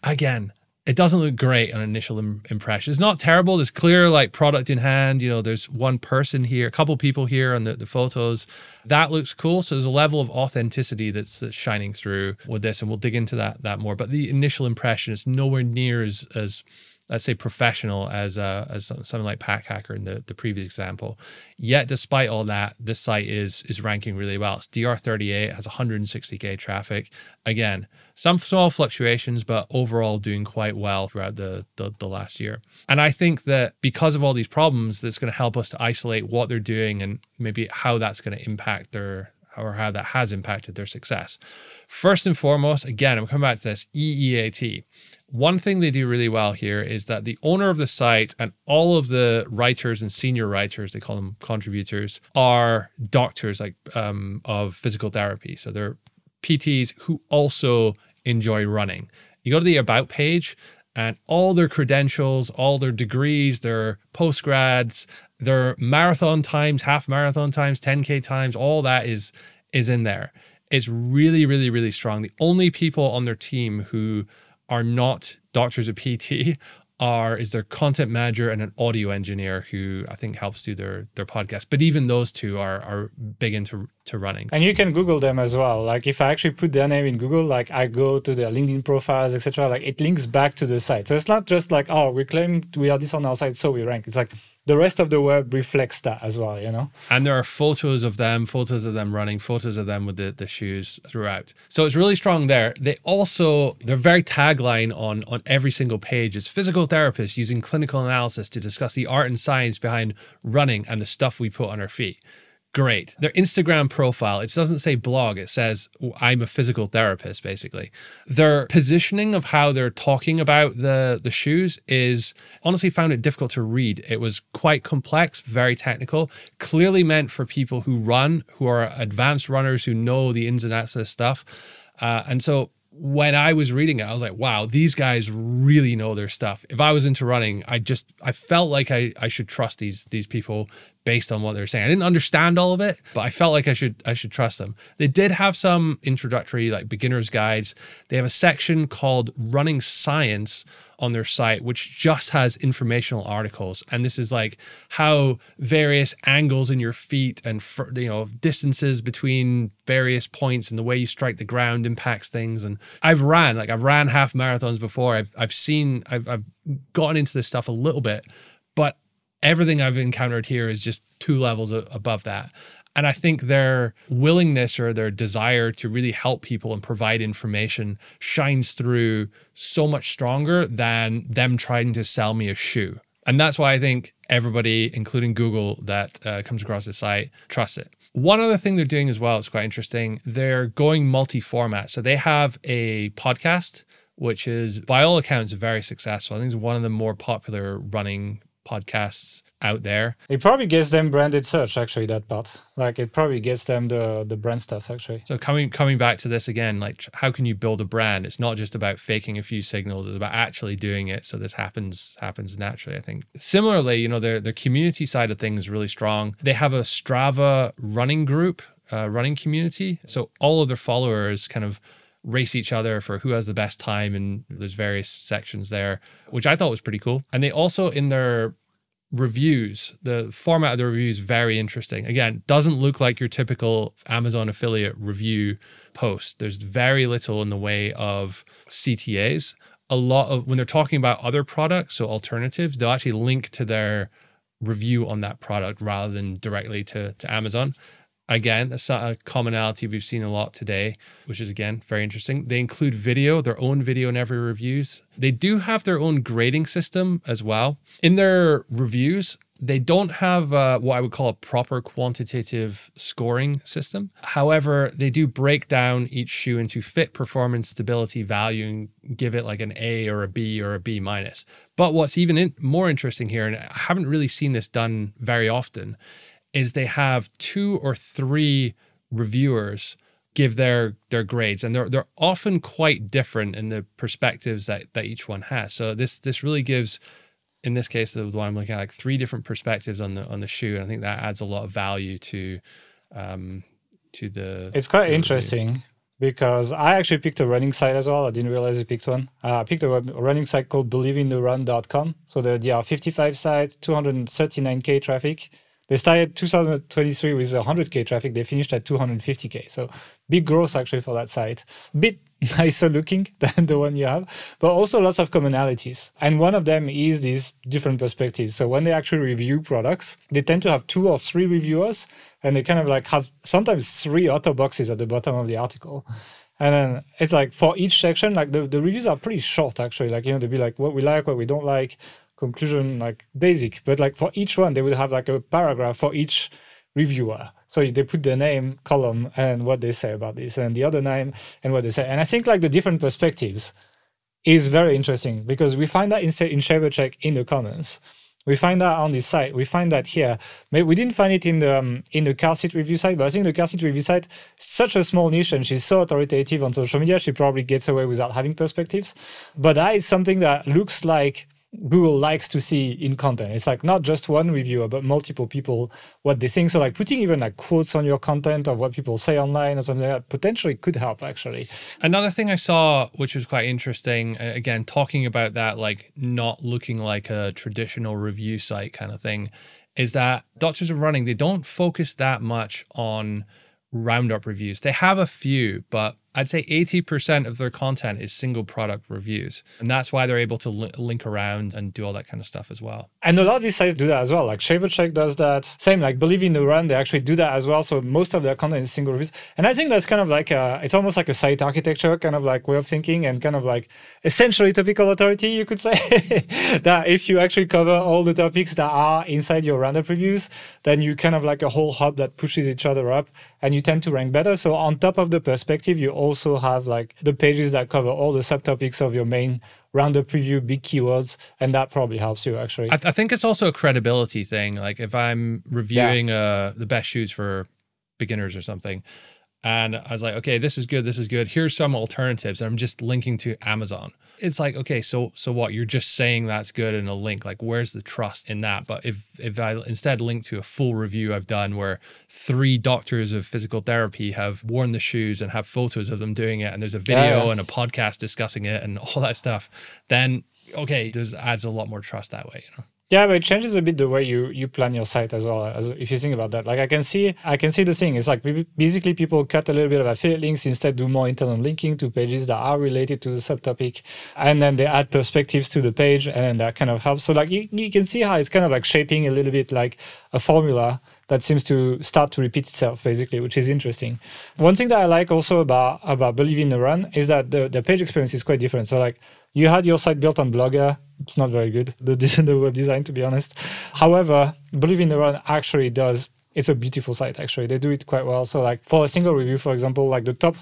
again it doesn't look great on initial Im- impression. It's not terrible. There's clear like product in hand. You know, there's one person here, a couple people here on the, the photos. That looks cool. So there's a level of authenticity that's, that's shining through with this, and we'll dig into that that more. But the initial impression is nowhere near as as let's say professional as uh, as something like Pack Hacker in the, the previous example. Yet, despite all that, this site is is ranking really well. It's DR38 has 160k traffic. Again, some small fluctuations, but overall doing quite well throughout the, the, the last year. And I think that because of all these problems, that's going to help us to isolate what they're doing and maybe how that's going to impact their or how that has impacted their success. First and foremost, again, I'm coming back to this EEAT. One thing they do really well here is that the owner of the site and all of the writers and senior writers, they call them contributors, are doctors like um, of physical therapy. So they're PTs who also enjoy running. You go to the about page and all their credentials, all their degrees, their postgrads, their marathon times, half marathon times, 10k times, all that is is in there. It's really, really, really strong. The only people on their team who are not doctors of PT are is their content manager and an audio engineer who I think helps do their their podcast. But even those two are are big into to running. And you can Google them as well. Like if I actually put their name in Google, like I go to their LinkedIn profiles, etc. Like it links back to the site. So it's not just like oh we claim we are this on our site, so we rank. It's like the rest of the web reflects that as well, you know? And there are photos of them, photos of them running, photos of them with the, the shoes throughout. So it's really strong there. They also, their very tagline on, on every single page is physical therapists using clinical analysis to discuss the art and science behind running and the stuff we put on our feet great. Their Instagram profile, it doesn't say blog, it says I'm a physical therapist basically. Their positioning of how they're talking about the the shoes is honestly found it difficult to read. It was quite complex, very technical, clearly meant for people who run, who are advanced runners who know the ins and outs of this stuff. Uh, and so when I was reading it, I was like, wow, these guys really know their stuff. If I was into running, I just I felt like I, I should trust these these people based on what they're saying. I didn't understand all of it, but I felt like I should I should trust them. They did have some introductory like beginner's guides. They have a section called running science on their site which just has informational articles and this is like how various angles in your feet and you know distances between various points and the way you strike the ground impacts things and I've ran like I've ran half marathons before I've I've seen I've, I've gotten into this stuff a little bit everything I've encountered here is just two levels above that. And I think their willingness or their desire to really help people and provide information shines through so much stronger than them trying to sell me a shoe. And that's why I think everybody, including Google, that uh, comes across the site, trusts it. One other thing they're doing as well is quite interesting. They're going multi format. So they have a podcast, which is, by all accounts, very successful. I think it's one of the more popular running podcasts out there. It probably gets them branded search actually that part. Like it probably gets them the the brand stuff actually. So coming coming back to this again, like how can you build a brand? It's not just about faking a few signals, it's about actually doing it so this happens happens naturally, I think. Similarly, you know, their their community side of things is really strong. They have a Strava running group, uh, running community. So all of their followers kind of race each other for who has the best time and there's various sections there which i thought was pretty cool. And they also in their reviews the format of the reviews very interesting. Again doesn't look like your typical amazon affiliate review post. There's very little in the way of ctas a lot of when they're talking about other products so alternatives they'll actually link to their review on that product rather than directly to, to amazon Again, that's a commonality we've seen a lot today, which is again very interesting. They include video, their own video in every reviews. They do have their own grading system as well. In their reviews, they don't have uh, what I would call a proper quantitative scoring system. However, they do break down each shoe into fit, performance, stability, value, and give it like an A or a B or a B minus. But what's even in, more interesting here, and I haven't really seen this done very often, is they have two or three reviewers give their their grades and they're they're often quite different in the perspectives that that each one has. So this this really gives in this case the one i'm looking at like three different perspectives on the on the shoe and i think that adds a lot of value to um to the it's quite the interesting review. because i actually picked a running site as well. I didn't realize i picked one. Uh, i picked a running site called believeintherun.com so there, there are 55 sites 239k traffic they started 2023 with 100k traffic. They finished at 250k. So big growth actually for that site. Bit nicer looking than the one you have, but also lots of commonalities. And one of them is these different perspectives. So when they actually review products, they tend to have two or three reviewers, and they kind of like have sometimes three auto boxes at the bottom of the article. And then it's like for each section, like the, the reviews are pretty short actually. Like, you know, they'd be like what we like, what we don't like, conclusion like basic but like for each one they would have like a paragraph for each reviewer. So they put the name column and what they say about this and the other name and what they say. And i think like the different perspectives is very interesting because we find that in, in Check in the comments. We find that on this site. We find that here. Maybe we didn't find it in the um, in the car seat review site but i think the car seat review site such a small niche and she's so authoritative on social media she probably gets away without having perspectives. But that is something that looks like Google likes to see in content. It's like not just one reviewer, but multiple people what they think. So like putting even like quotes on your content of what people say online or something like that potentially could help actually. Another thing I saw, which was quite interesting, again, talking about that like not looking like a traditional review site kind of thing, is that Doctors of Running, they don't focus that much on roundup reviews. They have a few, but I'd say 80% of their content is single product reviews. And that's why they're able to li- link around and do all that kind of stuff as well. And a lot of these sites do that as well. Like Shaver Check does that. Same like Believe in the Run, they actually do that as well. So most of their content is single reviews. And I think that's kind of like a, it's almost like a site architecture kind of like way of thinking and kind of like essentially topical authority, you could say. that if you actually cover all the topics that are inside your roundup reviews, then you kind of like a whole hub that pushes each other up and you tend to rank better. So on top of the perspective, you also have like the pages that cover all the subtopics of your main roundup preview, big keywords, and that probably helps you actually. I, th- I think it's also a credibility thing. Like if I'm reviewing yeah. uh, the best shoes for beginners or something, and I was like, okay, this is good, this is good. Here's some alternatives. And I'm just linking to Amazon it's like okay so so what? You're just saying that's good in a link like where's the trust in that? But if if i instead link to a full review i've done where three doctors of physical therapy have worn the shoes and have photos of them doing it and there's a video yeah. and a podcast discussing it and all that stuff then okay there's adds a lot more trust that way you know yeah, but it changes a bit the way you you plan your site as well. As if you think about that, like I can see, I can see the thing. It's like basically people cut a little bit of affiliate links instead, do more internal linking to pages that are related to the subtopic, and then they add perspectives to the page, and that kind of helps. So like you, you can see how it's kind of like shaping a little bit like a formula that seems to start to repeat itself basically, which is interesting. One thing that I like also about about Believe in the Run is that the the page experience is quite different. So like you had your site built on Blogger. It's not very good, the, the web design, to be honest. However, Believe in the Run actually does. It's a beautiful site, actually. They do it quite well. So, like for a single review, for example, like the top,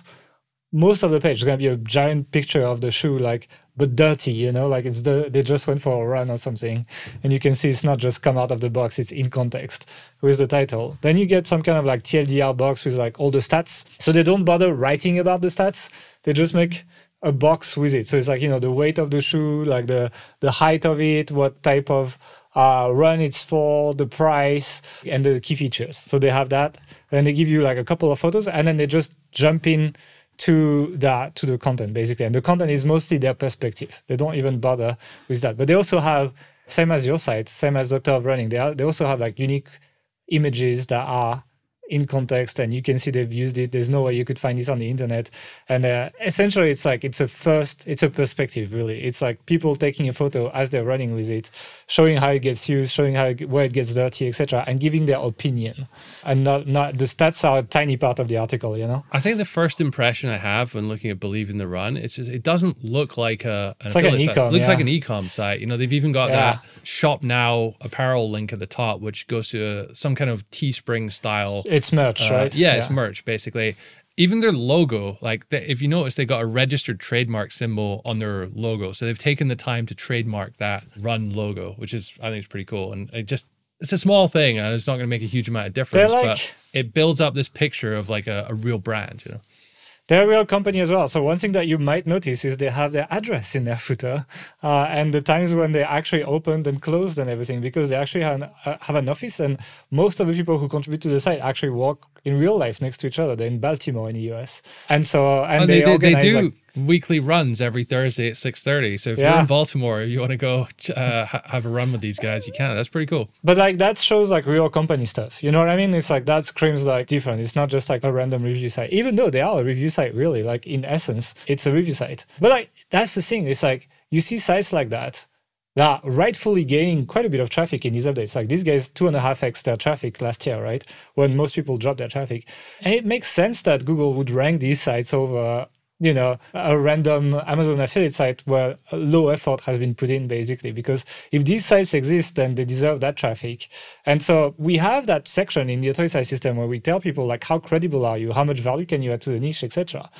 most of the page is going to be a giant picture of the shoe, like, but dirty, you know, like it's the, they just went for a run or something. And you can see it's not just come out of the box, it's in context with the title. Then you get some kind of like TLDR box with like all the stats. So they don't bother writing about the stats. They just make a box with it. So it's like you know the weight of the shoe, like the the height of it, what type of uh, run it's for, the price, and the key features. So they have that, and they give you like a couple of photos, and then they just jump in to that to the content basically. And the content is mostly their perspective. They don't even bother with that. But they also have same as your site, same as Doctor of Running. They are, they also have like unique images that are in context and you can see they've used it. There's no way you could find this on the internet. And uh, essentially it's like it's a first it's a perspective really. It's like people taking a photo as they're running with it showing how it gets used showing how it, where it gets dirty etc and giving their opinion. And not not the stats are a tiny part of the article you know? I think the first impression i have when looking at believe in the run it's just it doesn't look like a an it's like an ecom, it looks yeah. like an ecom site. You know they've even got yeah. that shop now apparel link at the top which goes to a, some kind of teespring style it's merch, uh, right? Yeah, yeah, it's merch basically. Even their logo, like the, if you notice, they got a registered trademark symbol on their logo, so they've taken the time to trademark that run logo, which is I think is pretty cool. And it just it's a small thing, and it's not going to make a huge amount of difference, like, but it builds up this picture of like a, a real brand, you know. They're a real company as well. So one thing that you might notice is they have their address in their footer uh, and the times when they actually opened and closed and everything because they actually have an, uh, have an office and most of the people who contribute to the site actually work in real life next to each other. They're in Baltimore in the US. And so, and, and they, they, they, do. Like, weekly runs every Thursday at 6:30. So if yeah. you're in Baltimore, you want to go uh, have a run with these guys, you can. That's pretty cool. But like that shows like real company stuff. You know what I mean? It's like that screams like different. It's not just like a random review site. Even though they are a review site, really, like in essence, it's a review site. But like that's the thing. It's like you see sites like that that rightfully gaining quite a bit of traffic in these updates. Like these guys, two and a half x their traffic last year, right? When most people drop their traffic. And it makes sense that Google would rank these sites over you know a random amazon affiliate site where low effort has been put in basically. Because if these sites exist then they deserve that traffic. And so we have that section in the authority site system where we tell people like how credible are you? How much value can you add to the niche etc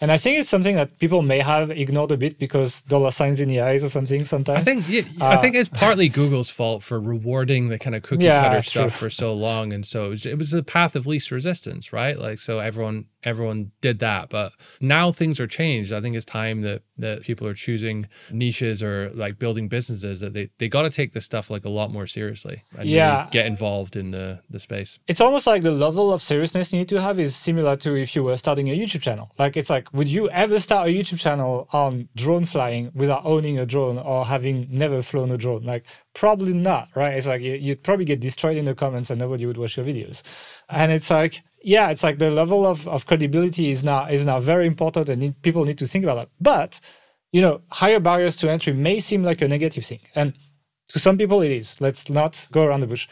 and I think it's something that people may have ignored a bit because dollar signs in the eyes or something sometimes. I think yeah, uh, I think it's partly Google's fault for rewarding the kind of cookie yeah, cutter stuff for so long, and so it was, it was the path of least resistance, right? Like so everyone everyone did that, but now things are changed. I think it's time that that people are choosing niches or like building businesses that they, they got to take this stuff like a lot more seriously and Yeah. really get involved in the, the space. it's almost like the level of seriousness you need to have is similar to if you were starting a YouTube channel. Like it's like, would you ever start a YouTube channel on drone flying without owning a drone or having never flown a drone? Like probably not, right? It's like you, you'd probably get destroyed in the comments and nobody would watch your videos. And it's like, yeah, it's like the level of, of credibility is now is now very important and people need to think about that. But you know, higher barriers to entry may seem like a negative thing. And to some people it is. Let's not go around the bush.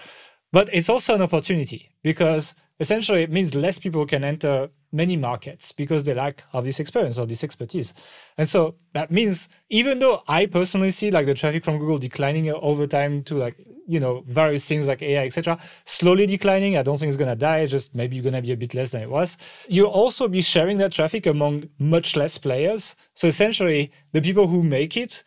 But it's also an opportunity because essentially it means less people can enter many markets because they lack of this experience or this expertise. And so that means even though I personally see like the traffic from Google declining over time to like, you know, various things like AI, etc., slowly declining. I don't think it's gonna die, just maybe you're gonna be a bit less than it was. You'll also be sharing that traffic among much less players. So essentially the people who make it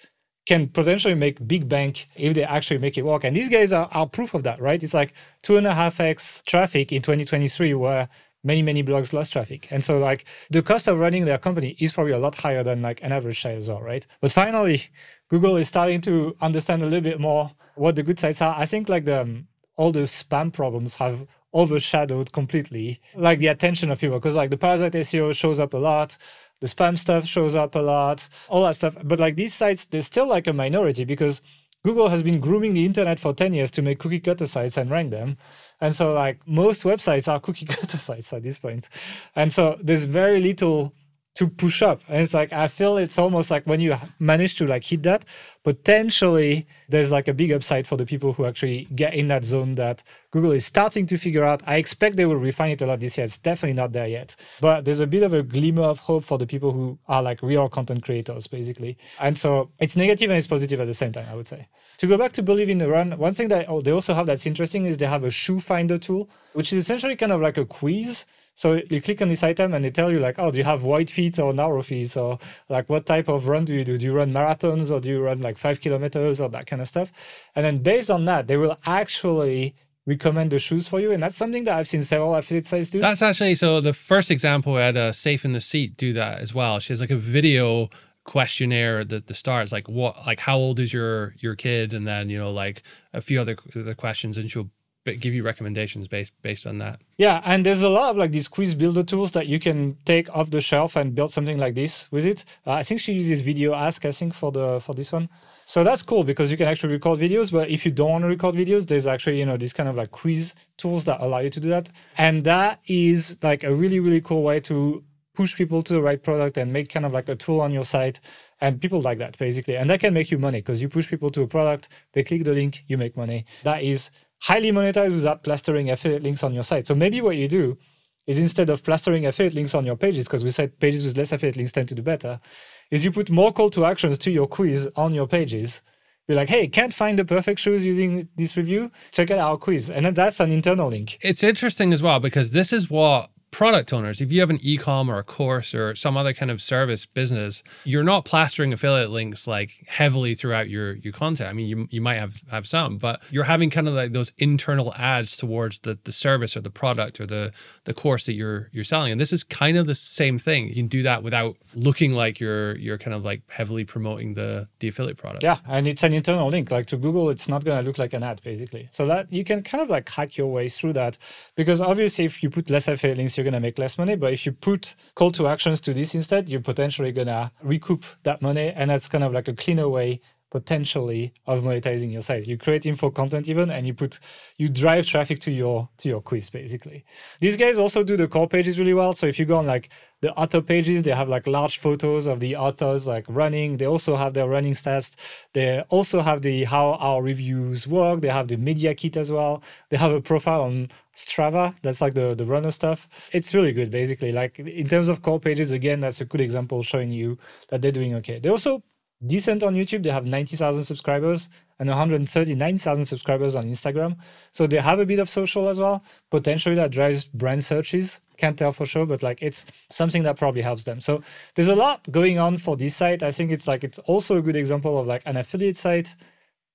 can potentially make big bank if they actually make it work. And these guys are, are proof of that, right? It's like two and a half X traffic in 2023 where many, many blogs lost traffic. And so like the cost of running their company is probably a lot higher than like an average site as well, right? But finally, Google is starting to understand a little bit more what the good sites are. I think like the um, all the spam problems have overshadowed completely like the attention of people because like the parasite SEO shows up a lot the spam stuff shows up a lot, all that stuff. But like these sites, they're still like a minority because Google has been grooming the internet for 10 years to make cookie cutter sites and rank them. And so like most websites are cookie cutter sites at this point. And so there's very little to push up. And it's like I feel it's almost like when you manage to like hit that, potentially there's like a big upside for the people who actually get in that zone that Google is starting to figure out. I expect they will refine it a lot this year. It's definitely not there yet. But there's a bit of a glimmer of hope for the people who are like real content creators, basically. And so it's negative and it's positive at the same time, I would say. To go back to Believe in the Run, one thing that oh, they also have that's interesting is they have a shoe finder tool, which is essentially kind of like a quiz. So you click on this item and they tell you like, oh, do you have wide feet or narrow feet? Or like what type of run do you do? Do you run marathons or do you run like five kilometers or that kind of stuff? And then based on that, they will actually recommend the shoes for you. And that's something that I've seen several affiliate sites do. That's actually so the first example I had a safe in the seat do that as well. She has like a video questionnaire at the, the start. It's like what like how old is your your kid? And then, you know, like a few other, other questions and she'll give you recommendations based based on that. Yeah, and there's a lot of like these quiz builder tools that you can take off the shelf and build something like this with it. Uh, I think she uses VideoAsk, I think, for the for this one. So that's cool because you can actually record videos. But if you don't want to record videos, there's actually you know these kind of like quiz tools that allow you to do that, and that is like a really really cool way to push people to the right product and make kind of like a tool on your site and people like that basically and that can make you money because you push people to a product they click the link you make money that is highly monetized without plastering affiliate links on your site. So maybe what you do is instead of plastering affiliate links on your pages, because we said pages with less affiliate links tend to do better, is you put more call to actions to your quiz on your pages. Be like, hey, can't find the perfect shoes using this review? Check out our quiz. And then that's an internal link. It's interesting as well because this is what product owners, if you have an e-com or a course or some other kind of service business, you're not plastering affiliate links like heavily throughout your your content. I mean, you, you might have have some, but you're having kind of like those internal ads towards the the service or the product or the the course that you're you're selling. And this is kind of the same thing. You can do that without looking like you're you're kind of like heavily promoting the the affiliate product. Yeah, and it's an internal link. Like to Google, it's not gonna look like an ad basically. So that you can kind of like hack your way through that because obviously if you put less affiliate links you're going to make less money. But if you put call to actions to this instead, you're potentially going to recoup that money. And that's kind of like a cleaner way potentially of monetizing your site. You create info content even and you put you drive traffic to your to your quiz basically. These guys also do the core pages really well. So if you go on like the author pages, they have like large photos of the authors like running. They also have their running stats. They also have the how our reviews work. They have the media kit as well. They have a profile on Strava. That's like the, the runner stuff. It's really good, basically. Like in terms of core pages, again, that's a good example showing you that they're doing okay. They also decent on YouTube. They have 90,000 subscribers and 139,000 subscribers on Instagram. So they have a bit of social as well. Potentially that drives brand searches. Can't tell for sure, but like it's something that probably helps them. So there's a lot going on for this site. I think it's like it's also a good example of like an affiliate site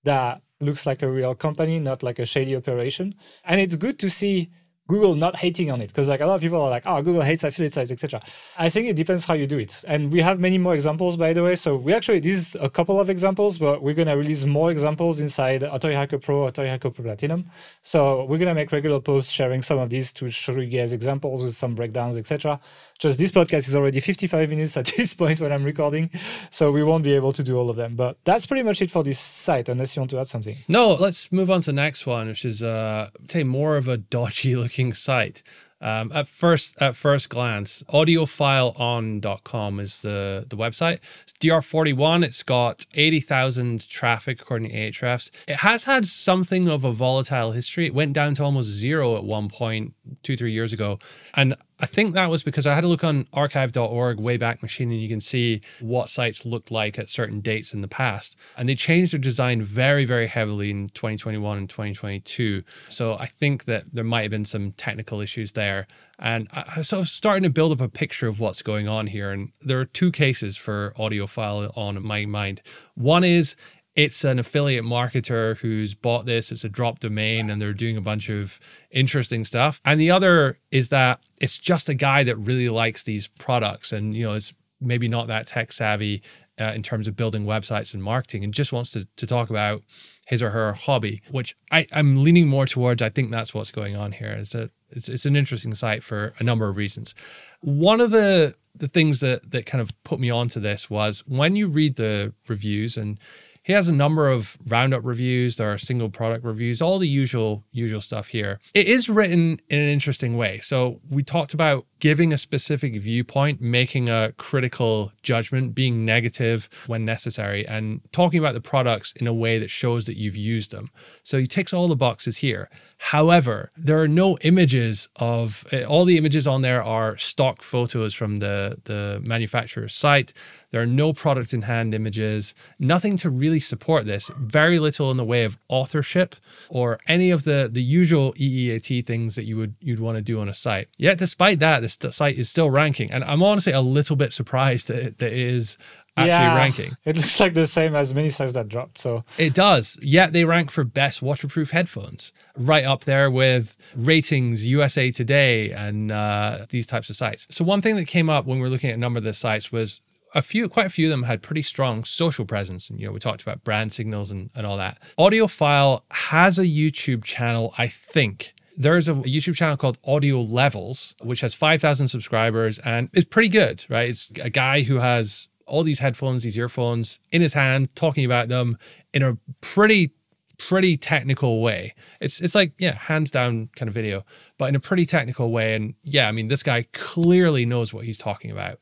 that looks like a real company, not like a shady operation. And it's good to see Google not hating on it because like a lot of people are like, oh, Google hates affiliate sites, etc. I think it depends how you do it. And we have many more examples, by the way. So we actually this is a couple of examples, but we're gonna release more examples inside Authority Hacker Pro, Authority Hacker Pro Platinum. So we're gonna make regular posts sharing some of these to show you guys examples with some breakdowns, etc. Just this podcast is already 55 minutes at this point when I'm recording, so we won't be able to do all of them. But that's pretty much it for this site, unless you want to add something. No, let's move on to the next one, which is uh say more of a dodgy looking site. Um, at first, at first glance, audiophileon.com is the, the website. It's DR41. It's got 80,000 traffic according to Ahrefs. It has had something of a volatile history. It went down to almost zero at one point two, three years ago. And I think that was because I had a look on archive.org Wayback Machine and you can see what sites looked like at certain dates in the past. And they changed their design very, very heavily in 2021 and 2022. So I think that there might have been some technical issues there. And I was sort of starting to build up a picture of what's going on here. And there are two cases for audiophile on my mind. One is it's an affiliate marketer who's bought this. It's a drop domain and they're doing a bunch of interesting stuff. And the other is that it's just a guy that really likes these products and, you know, it's maybe not that tech savvy uh, in terms of building websites and marketing and just wants to, to talk about his or her hobby, which I, I'm leaning more towards. I think that's what's going on here. It's a it's, it's an interesting site for a number of reasons. One of the the things that that kind of put me onto this was when you read the reviews and he has a number of roundup reviews. There are single product reviews, all the usual usual stuff here. It is written in an interesting way. So we talked about giving a specific viewpoint, making a critical judgment, being negative when necessary, and talking about the products in a way that shows that you've used them. So he ticks all the boxes here. However, there are no images of eh, all the images on there are stock photos from the, the manufacturer's site. There are no product in hand images, nothing to really support this, very little in the way of authorship or any of the, the usual EEAT things that you would you'd want to do on a site. Yet despite that, this site is still ranking. And I'm honestly a little bit surprised that it, that it is actually yeah, ranking. It looks like the same as many sites that dropped. So it does. Yet they rank for best waterproof headphones, right up there with RTINGS USA Today and uh, these types of sites. So one thing that came up when we were looking at a number of the sites was a few, quite a few of them had pretty strong social presence. And, you know, we talked about brand signals and, and all that. Audiophile has a YouTube channel, I think, there's a YouTube channel called Audio Levels, which has 5,000 subscribers and is pretty good, right? It's a guy who has all these headphones, these earphones in his hand, talking about them in a pretty, pretty technical way. It's it's like yeah, hands down kind of video, but in a pretty technical way. And yeah, I mean, this guy clearly knows what he's talking about.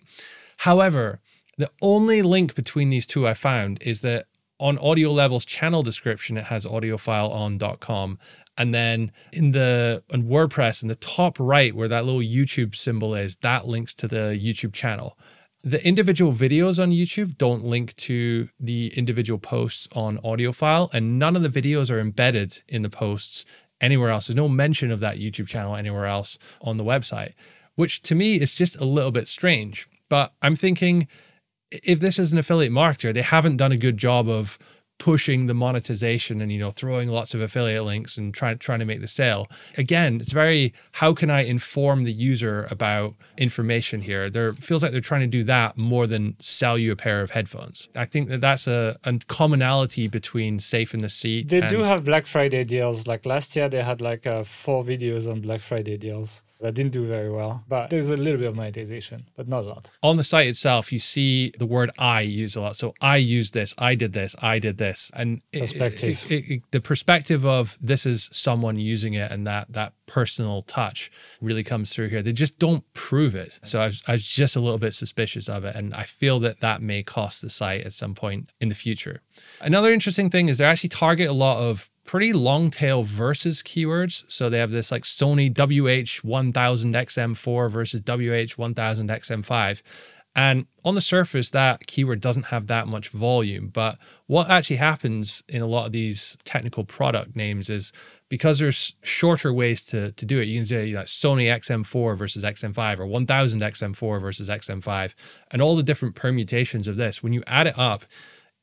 However, the only link between these two I found is that on audio levels channel description it has audiophileon.com and then in the on WordPress in the top right where that little YouTube symbol is, that links to the YouTube channel. The individual videos on YouTube don't link to the individual posts on AudioPhile, and none of the videos are embedded in the posts anywhere else. There's no mention of that YouTube channel anywhere else on the website, which to me is just a little bit strange. But I'm thinking if this is an affiliate marketer, they haven't done a good job of pushing the monetization and you know throwing lots of affiliate links and trying trying to make the sale. Again it's very how can i inform the user about information here? There feels like they're trying to do that more than sell you a pair of headphones. I think that that's a, a commonality between safe in the seat they do have black friday deals. Like last year they had like uh, four videos on black friday deals that didn't do very well, but there's a little bit of monetization, but not a lot. On the site itself, you see the word I used a lot. So I used this, I did this, I did this. And perspective. It, it, it, the perspective of this is someone using it and that that personal touch really comes through here. They just don't prove it. So I was, I was just a little bit suspicious of it. And I feel that that may cost the site at some point in the future. Another interesting thing is they actually target a lot of pretty long tail versus keywords. So they have this like Sony WH1000XM4 versus WH1000XM5. And on the surface, that keyword doesn't have that much volume. But what actually happens in a lot of these technical product names is because there's shorter ways to, to do it, you can say you know, Sony XM4 versus XM5 or 1000 XM4 versus XM5, and all the different permutations of this. When you add it up,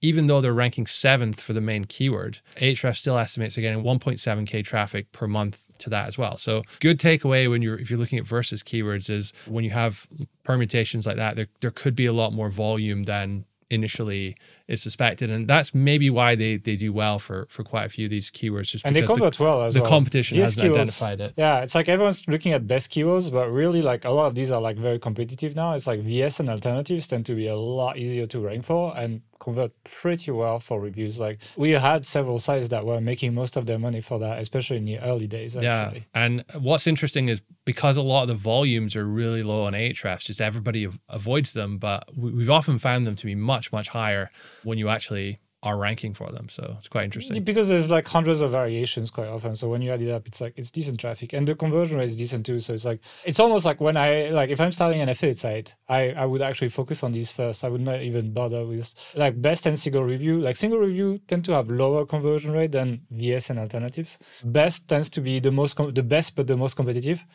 even though they're ranking seventh for the main keyword, Ahrefs still estimates they're getting 1.7k traffic per month to that as well. So good takeaway when you're if you're looking at versus keywords is when you have permutations like that, there there could be a lot more volume than initially is suspected, and that's maybe why they they do well for for quite a few of these keywords. Just and they convert the, well as the well. competition These hasn't keywords- identified it. Yeah, it's like everyone's looking at best keywords, but really, like a lot of these are like very competitive now. It's like VS and alternatives tend to be a lot easier to rank for and convert pretty well for reviews. Like we had several sites that were making most of their money for that, especially in the early days. Actually. Yeah, and what's interesting is because a lot of the volumes are really low on Ahrefs, just everybody avoids them, but we've often found them to be much much higher when you actually are ranking for them. So it's quite interesting. because there's like hundreds of variations quite often. So when you add it up it's like it's decent traffic. And the conversion rate is decent too. So it's like it's almost like when i like if i'm starting an affiliate site i i would actually focus on these first. I would not even bother with like best and single review. Like single review tend to have lower conversion rate than vs and alternatives. Best tends to be the most com- the best but the most competitive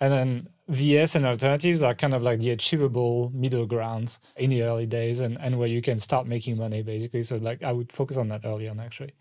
and then VS and alternatives are kind of like the achievable middle grounds in the early days and, and where you can start making money basically. So like I would focus on that early on actually.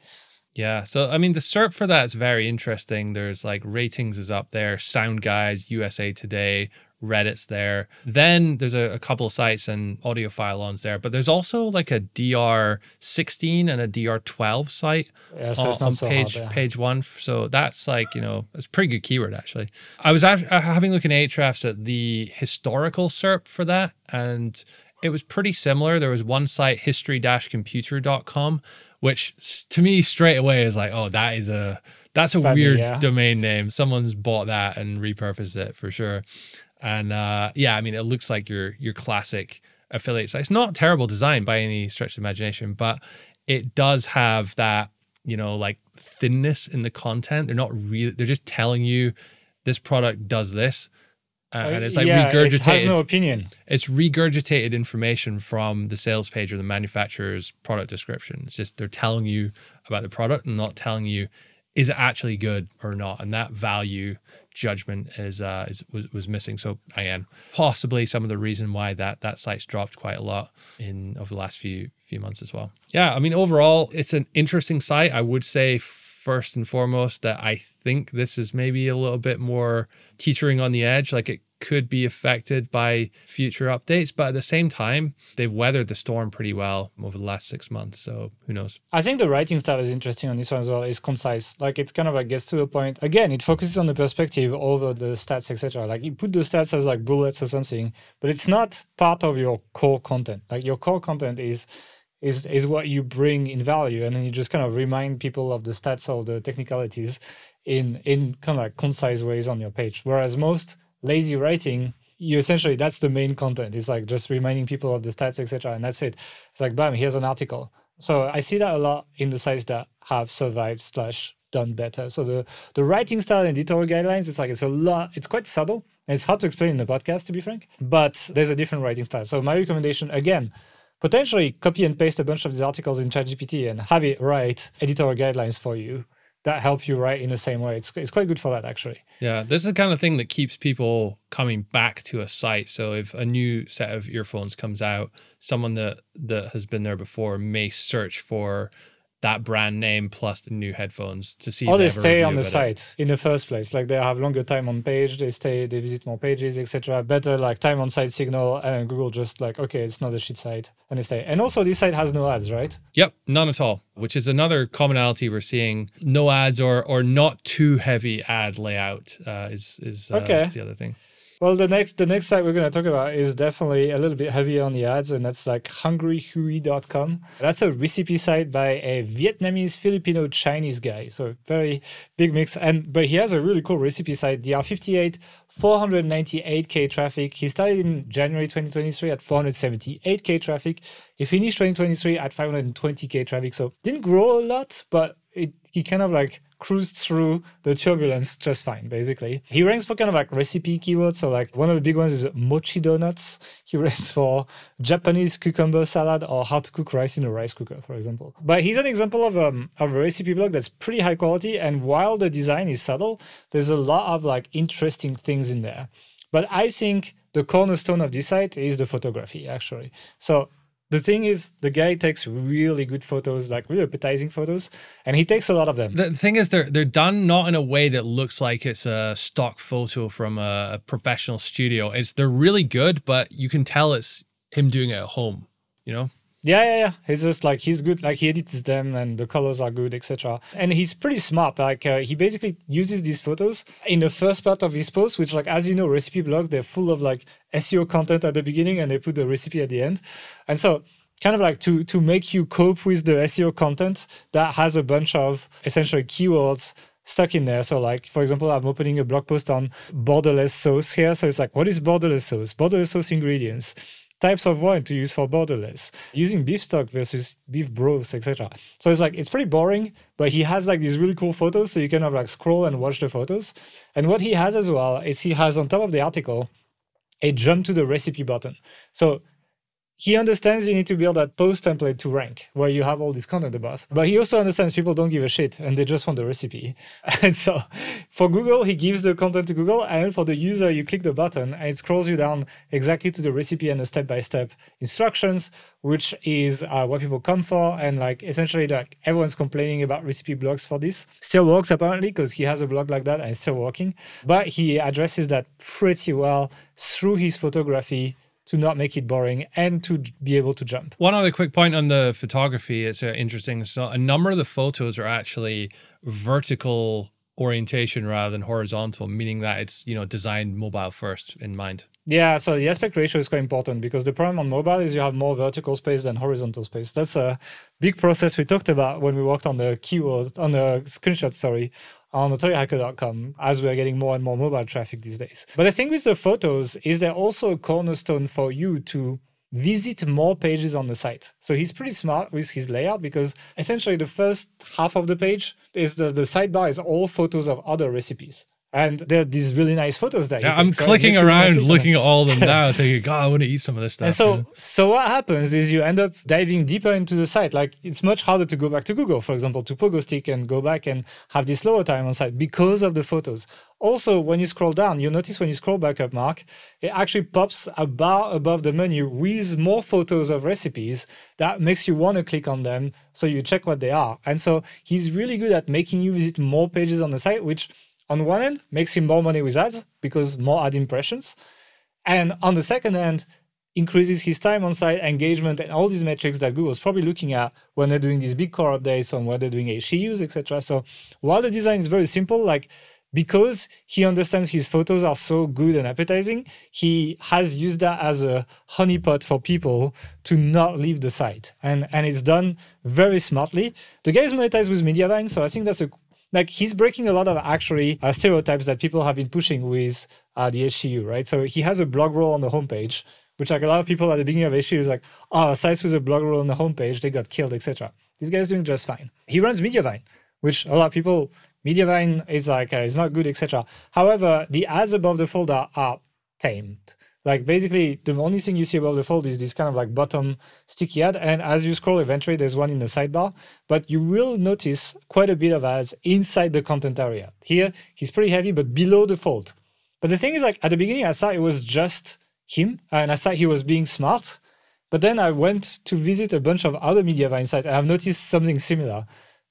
Yeah. So, I mean, the SERP for that is very interesting. There's like RTINGS is up there, SoundGuys, USA Today, Reddit's there. Then there's a, a couple sites and audiophile ons there, but there's also like a DR16 and a DR12 site Yeah, so on, it's not on so page hard, yeah. page one. So that's like you know it's a pretty good keyword actually. I was uh, having a look in Ahrefs at the historical SERP for that, and it was pretty similar. There was one site history-computer.com, which to me straight away is like, oh, that is a that's a Funny, weird yeah. domain name. Someone's bought that and repurposed it for sure. And uh, yeah, I mean, it looks like your your classic affiliate site. It's not terrible design by any stretch of imagination, but it does have that you know like thinness in the content. They're not really. They're just telling you this product does this, uh, and it's like yeah, regurgitated. It has no opinion. it's regurgitated information from the sales page or the manufacturer's product description. It's just they're telling you about the product and not telling you is it actually good or not. And that value judgment is uh is was, was missing. So again, possibly some of the reason why that that site's dropped quite a lot in over the last few few months as well. Yeah, I mean overall it's an interesting site. I would say first and foremost that I think this is maybe a little bit more teetering on the edge. Like it could be affected by future updates, but at the same time, they've weathered the storm pretty well over the last six months. So who knows? I think the writing style is interesting on this one as well. It's concise. Like it kind of like gets to the point. Again, it focuses on the perspective over the stats, etc. Like you put the stats as like bullets or something, but it's not part of your core content. Like your core content is is is what you bring in value, and then you just kind of remind people of the stats or the technicalities in in kind of like concise ways on your page. Whereas most lazy writing you essentially that's the main content. It's like just reminding people of the stats etc and that's it. It's like bam here's an article. So i see that a lot in the sites that have survived slash done better. So the the writing style and editorial guidelines it's like it's a lot it's quite subtle and it's hard to explain in the podcast to be frank but there's a different writing style. So my recommendation again potentially copy and paste a bunch of these articles in ChatGPT and have it write editorial guidelines for you that help you write in the same way. It's, it's quite good for that actually. Yeah, this is the kind of thing that keeps people coming back to a site. So if a new set of earphones comes out, someone that that has been there before may search for that brand name plus the new headphones to see. or if they stay on the it. site in the first place like they have longer time on page they stay they visit more pages etc better like time on site signal and google just like okay it's not a shit site and they stay and also this site has no ads right Yep, none at all. Which is another commonality we're seeing. No ads or or not too heavy ad layout uh, is is, uh, Okay. is the other thing. Well the next the next site we're going to talk about is definitely a little bit heavier on the ads and that's like hungryhuy.com that's a recipe site by a vietnamese filipino chinese guy. So very big mix. And but he has a really cool recipe site. Dr58 498k traffic. He started in january 2023 at 478k traffic. He finished 2023 at 520k traffic. So didn't grow a lot but it he kind of like cruised through the turbulence just fine basically. He ranks for kind of like recipe keywords. So like one of the big ones is mochi donuts. He ranks for japanese cucumber salad or how to cook rice in a rice cooker for example. But he's an example of um of a recipe blog that's pretty high quality and while the design is subtle there's a lot of like interesting things in there. But i think the cornerstone of this site is the photography actually. So the thing is, the guy takes really good photos, like really appetizing photos, and he takes a lot of them. The thing is, they're they're done not in a way that looks like it's a stock photo from a professional studio. It's they're really good, but you can tell it's him doing it at home. You know. Yeah, yeah, yeah. He's just like he's good. Like he edits them, and the colors are good, etc. And he's pretty smart. Like uh, he basically uses these photos in the first part of his post, which, like as you know, recipe blogs they're full of like SEO content at the beginning, and they put the recipe at the end. And so, kind of like to to make you cope with the SEO content that has a bunch of essentially keywords stuck in there. So, like for example, I'm opening a blog post on bordelaise sauce here. So it's like, what is bordelaise sauce? Bordelaise sauce ingredients types of wine to use for bordelaise, using beef stock versus beef broths, etc. So it's like it's pretty boring, but he has like these really cool photos, so you can have like scroll and watch the photos. And what he has as well is he has on top of the article a jump to the recipe button. So he understands you need to build that post template to rank where you have all this content above. But he also understands people don't give a shit and they just want the recipe. And so for Google, he gives the content to Google. And for the user, you click the button and it scrolls you down exactly to the recipe and the step by step instructions, which is uh, what people come for. And like essentially, like everyone's complaining about recipe blogs for this. Still works apparently because he has a blog like that and it's still working. But he addresses that pretty well through his photography to not make it boring and to be able to jump. One other quick point on the photography it's uh, interesting. So a number of the photos are actually vertical orientation rather than horizontal, meaning that it's you know designed mobile first in mind. Yeah, so the aspect ratio is quite important because the problem on mobile is you have more vertical space than horizontal space. That's a big process we talked about when we worked on the keyword on the screenshot. Sorry, on authorityhacker.com as we are getting more and more mobile traffic these days. But the thing with the photos is there also a cornerstone for you to visit more pages on the site. So he's pretty smart with his layout because essentially the first half of the page is the, the sidebar is all photos of other recipes. And there are these really nice photos that yeah, I'm takes, clicking right? around looking at all of them now, thinking, God, I want to eat some of this stuff. And so, so what happens is you end up diving deeper into the site. Like it's much harder to go back to Google, for example, to Pogostick and go back and have this lower time on site because of the photos. Also, when you scroll down, you'll notice when you scroll back up, Mark, it actually pops a bar above the menu with more photos of recipes that makes you want to click on them. So you check what they are. And so he's really good at making you visit more pages on the site, which on one end makes him more money with ads because more ad impressions and on the second end increases his time on site engagement and all these metrics that google's probably looking at when they're doing these big core updates on what they're doing HCUs, etc so while the design is very simple like because he understands his photos are so good and appetizing, he has used that as a honeypot for people to not leave the site. And and it's done very smartly. The guy is monetized with Mediavine, so I think that's a like he's breaking a lot of actually uh, stereotypes that people have been pushing with uh, the HCU, right? So he has a blog roll on the homepage, which like a lot of people at the beginning of HCU is like, oh, sites with a blog roll on the homepage, they got killed, etc. This guy's doing just fine. He runs Mediavine, which a lot of people Mediavine is like uh, is not good, etc. However, the ads above the folder are tamed. Like basically, the only thing you see above the fold is this kind of like bottom sticky ad. And as you scroll, eventually there's one in the sidebar, but you will notice quite a bit of ads inside the content area. Here, he's pretty heavy, but below the fold. But the thing is, like at the beginning, I thought it was just him, and I thought he was being smart. But then I went to visit a bunch of other Mediavine sites, and I've noticed something similar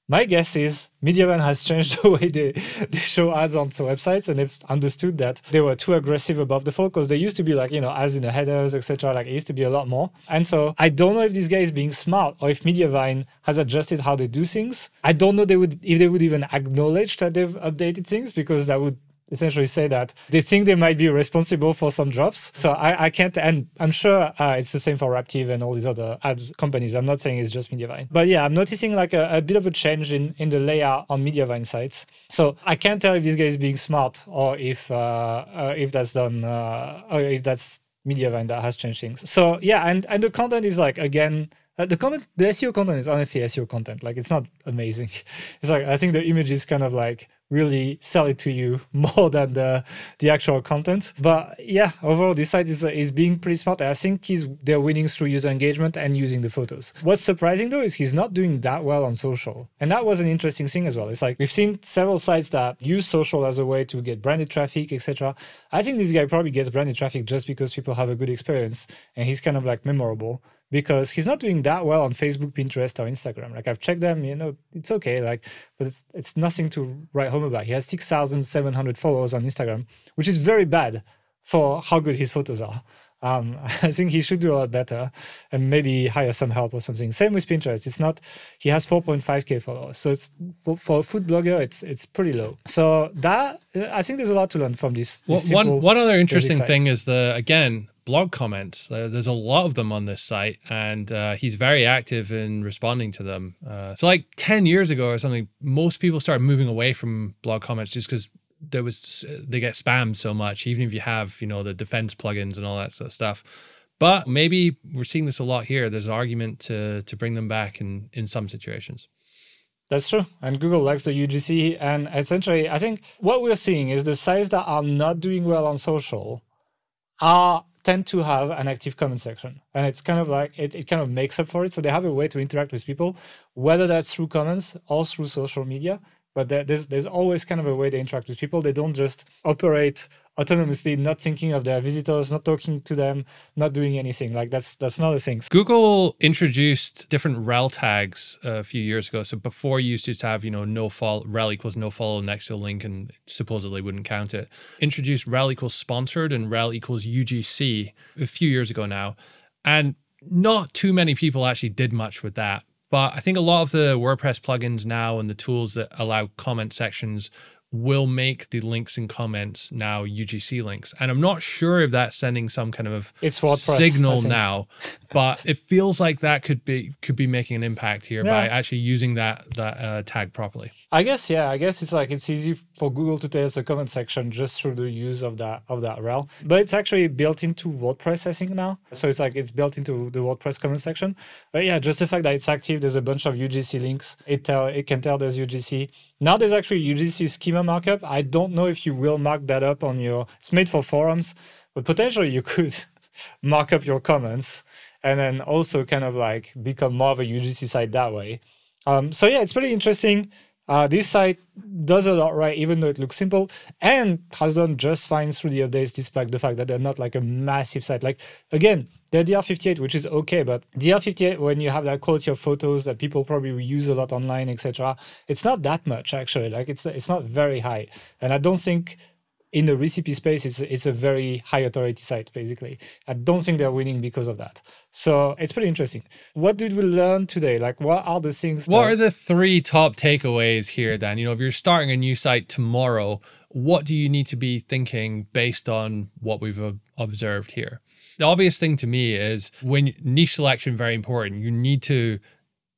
my guess is Mediavine has changed the way they, they show ads onto websites and they've understood that they were too aggressive above the fold because they used to be like, you know, ads in the headers, etc. Like it used to be a lot more. And so I don't know if this guy is being smart or if Mediavine has adjusted how they do things. I don't know they would if they would even acknowledge that they've updated things because that would essentially say that they think they might be responsible for some drops. So I, I can't, and I'm sure uh, it's the same for Raptive and all these other ads companies. I'm not saying it's just Mediavine, but yeah, I'm noticing like a, a bit of a change in, in the layout on Mediavine sites. So I can't tell if this guy is being smart or if uh, uh, if that's done uh, or if that's Mediavine that has changed things. So yeah, and and the content is like again. Uh, the content, the SEO content is honestly SEO content. Like it's not amazing. It's like I think the image is kind of like really sell it to you more than the the actual content. But yeah, overall, this site is is being pretty smart. I think he's they're winning through user engagement and using the photos. What's surprising though is he's not doing that well on social, and that was an interesting thing as well. It's like we've seen several sites that use social as a way to get branded traffic, etc. I think this guy probably gets branded traffic just because people have a good experience and he's kind of like memorable. Because he's not doing that well on Facebook, Pinterest, or Instagram. Like I've checked them, you know, it's okay, like, but it's it's nothing to write home about. He has six thousand seven hundred followers on Instagram, which is very bad for how good his photos are. Um, I think he should do a lot better and maybe hire some help or something. Same with Pinterest. It's not, he has 4.5k followers. So it's for, for a food blogger, it's it's pretty low. So that, I think there's a lot to learn from this. this well, one, one other interesting thing is the, again, blog comments. Uh, there's a lot of them on this site, and uh, he's very active in responding to them. Uh, so, like 10 years ago or something, most people started moving away from blog comments just because there was they get spammed so much even if you have you know the defense plugins and all that sort of stuff but maybe we're seeing this a lot here there's an argument to to bring them back in in some situations that's true. And Google likes the UGC. And essentially, I think what we're seeing is the sites that are not doing well on social are tend to have an active comment section. And it's kind of like it, it kind of makes up for it. So they have a way to interact with people, whether that's through comments or through social media but there's there's always kind of a way they interact with people. They don't just operate autonomously, not thinking of their visitors, not talking to them, not doing anything. Like that's that's not a thing. Google introduced different rel tags a few years ago. So before you used to have, you know, no follow rel equals no follow next to a link and supposedly wouldn't count it. Introduced rel equals sponsored and rel equals UGC a few years ago now. And not too many people actually did much with that. But I think a lot of the WordPress plugins now and the tools that allow comment sections will make the links and comments now UGC links. And I'm not sure if that's sending some kind of it's WordPress, signal now, but it feels like that could be could be making an impact here yeah. by actually using that that uh, tag properly. I guess yeah, I guess it's like it's easy for Google to tell us a comment section just through the use of that of that rel. But it's actually built into WordPress, I think now. So it's like it's built into the WordPress comment section. But yeah, just the fact that it's active, there's a bunch of UGC links. It tell it can tell there's UGC. Now there's actually UGC schema markup. I don't know if you will mark that up on your. It's made for forums, but potentially you could mark up your comments and then also kind of like become more of a UGC site that way. Um, so yeah, it's pretty interesting. Uh, this site does a lot right, even though it looks simple, and has done just fine through the updates, despite the fact that they're not like a massive site. Like again, they're DR58, which is okay, but DR58, when you have that quality of photos that people probably use a lot online, etc., it's not that much actually. Like it's it's not very high, and I don't think in the recipe space, it's it's a very high authority site. Basically, I don't think they're winning because of that. So it's pretty interesting. What did we learn today? Like, what are the things? What that- are the three top takeaways here? Then you know, if you're starting a new site tomorrow, what do you need to be thinking based on what we've observed here? The obvious thing to me is when niche selection very important. You need to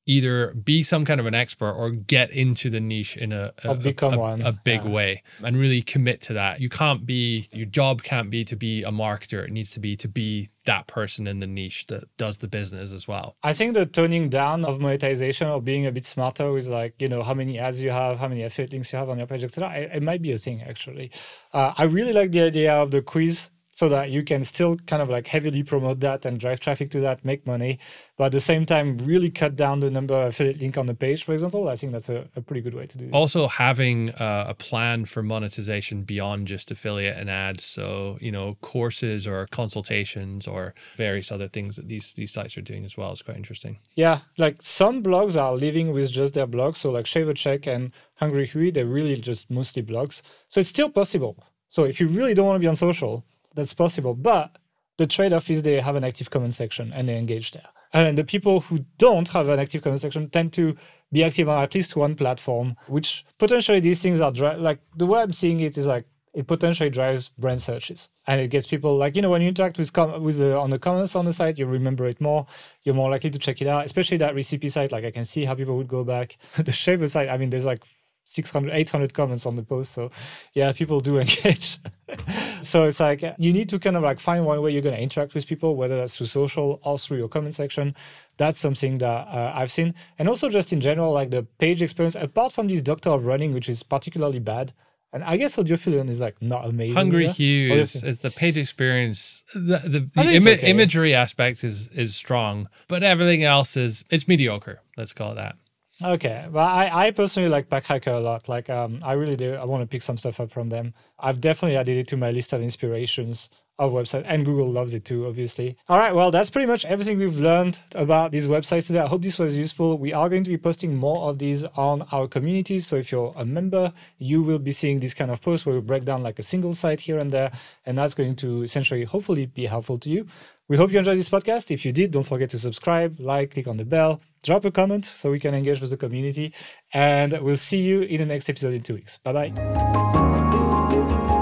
either be some kind of an expert or get into the niche in a a, become a, one. a big yeah. way and really commit to that. You can't be your job can't be to be a marketer. It needs to be to be that person in the niche that does the business as well. I think the toning down of monetization or being a bit smarter with like, you know, how many ads you have, how many affiliate links you have on your page, etc. It, it might be a thing actually. Uh, I really like the idea of the quiz so that you can still kind of like heavily promote that and drive traffic to that, make money, but at the same time, really cut down the number of affiliate link on the page, for example. I think that's a, a pretty good way to do this. Also, having uh, a plan for monetization beyond just affiliate and ads. So, you know, courses or consultations or various other things that these, these sites are doing as well is quite interesting. Yeah. Like some blogs are living with just their blogs. So, like Check and Hungry Huy, they're really just mostly blogs. So, it's still possible. So, if you really don't want to be on social, that's possible. But the trade-off is they have an active comment section and they engage there. And the people who don't have an active comment section tend to be active on at least one platform, which potentially these things are dri- like the way I'm seeing it is like it potentially drives brand searches and it gets people like you know when you interact with com- with the, on the comments on the site you remember it more you're more likely to check it out especially that recipe site like i can see how people would go back the shaver site i mean there's like 600 800 comments on the post so yeah people do engage so it's like you need to kind of like find one way you're going to interact with people whether that's through social or through your comment section that's something that uh, i've seen and also just in general like the page experience apart from this doctor of running which is particularly bad and I guess Audiophilion is like not amazing. Hungry Huy is, is, the page experience. The, the, the Im- okay. imagery aspect is is strong, but everything else is it's mediocre. Let's call it that. Okay, well, I, I personally like Pack Hacker a lot. Like, um, I really do. I want to pick some stuff up from them. I've definitely added it to my list of inspirations. of website and Google loves it too, obviously. All right, well, that's pretty much everything we've learned about these websites today. I hope this was useful. We are going to be posting more of these on our community. So if you're a member, you will be seeing this kind of posts where we break down like a single site here and there. And that's going to essentially hopefully be helpful to you. We hope you enjoyed this podcast. If you did, don't forget to subscribe, like, click on the bell, drop a comment so we can engage with the community. And we'll see you in the next episode in two weeks. Bye bye.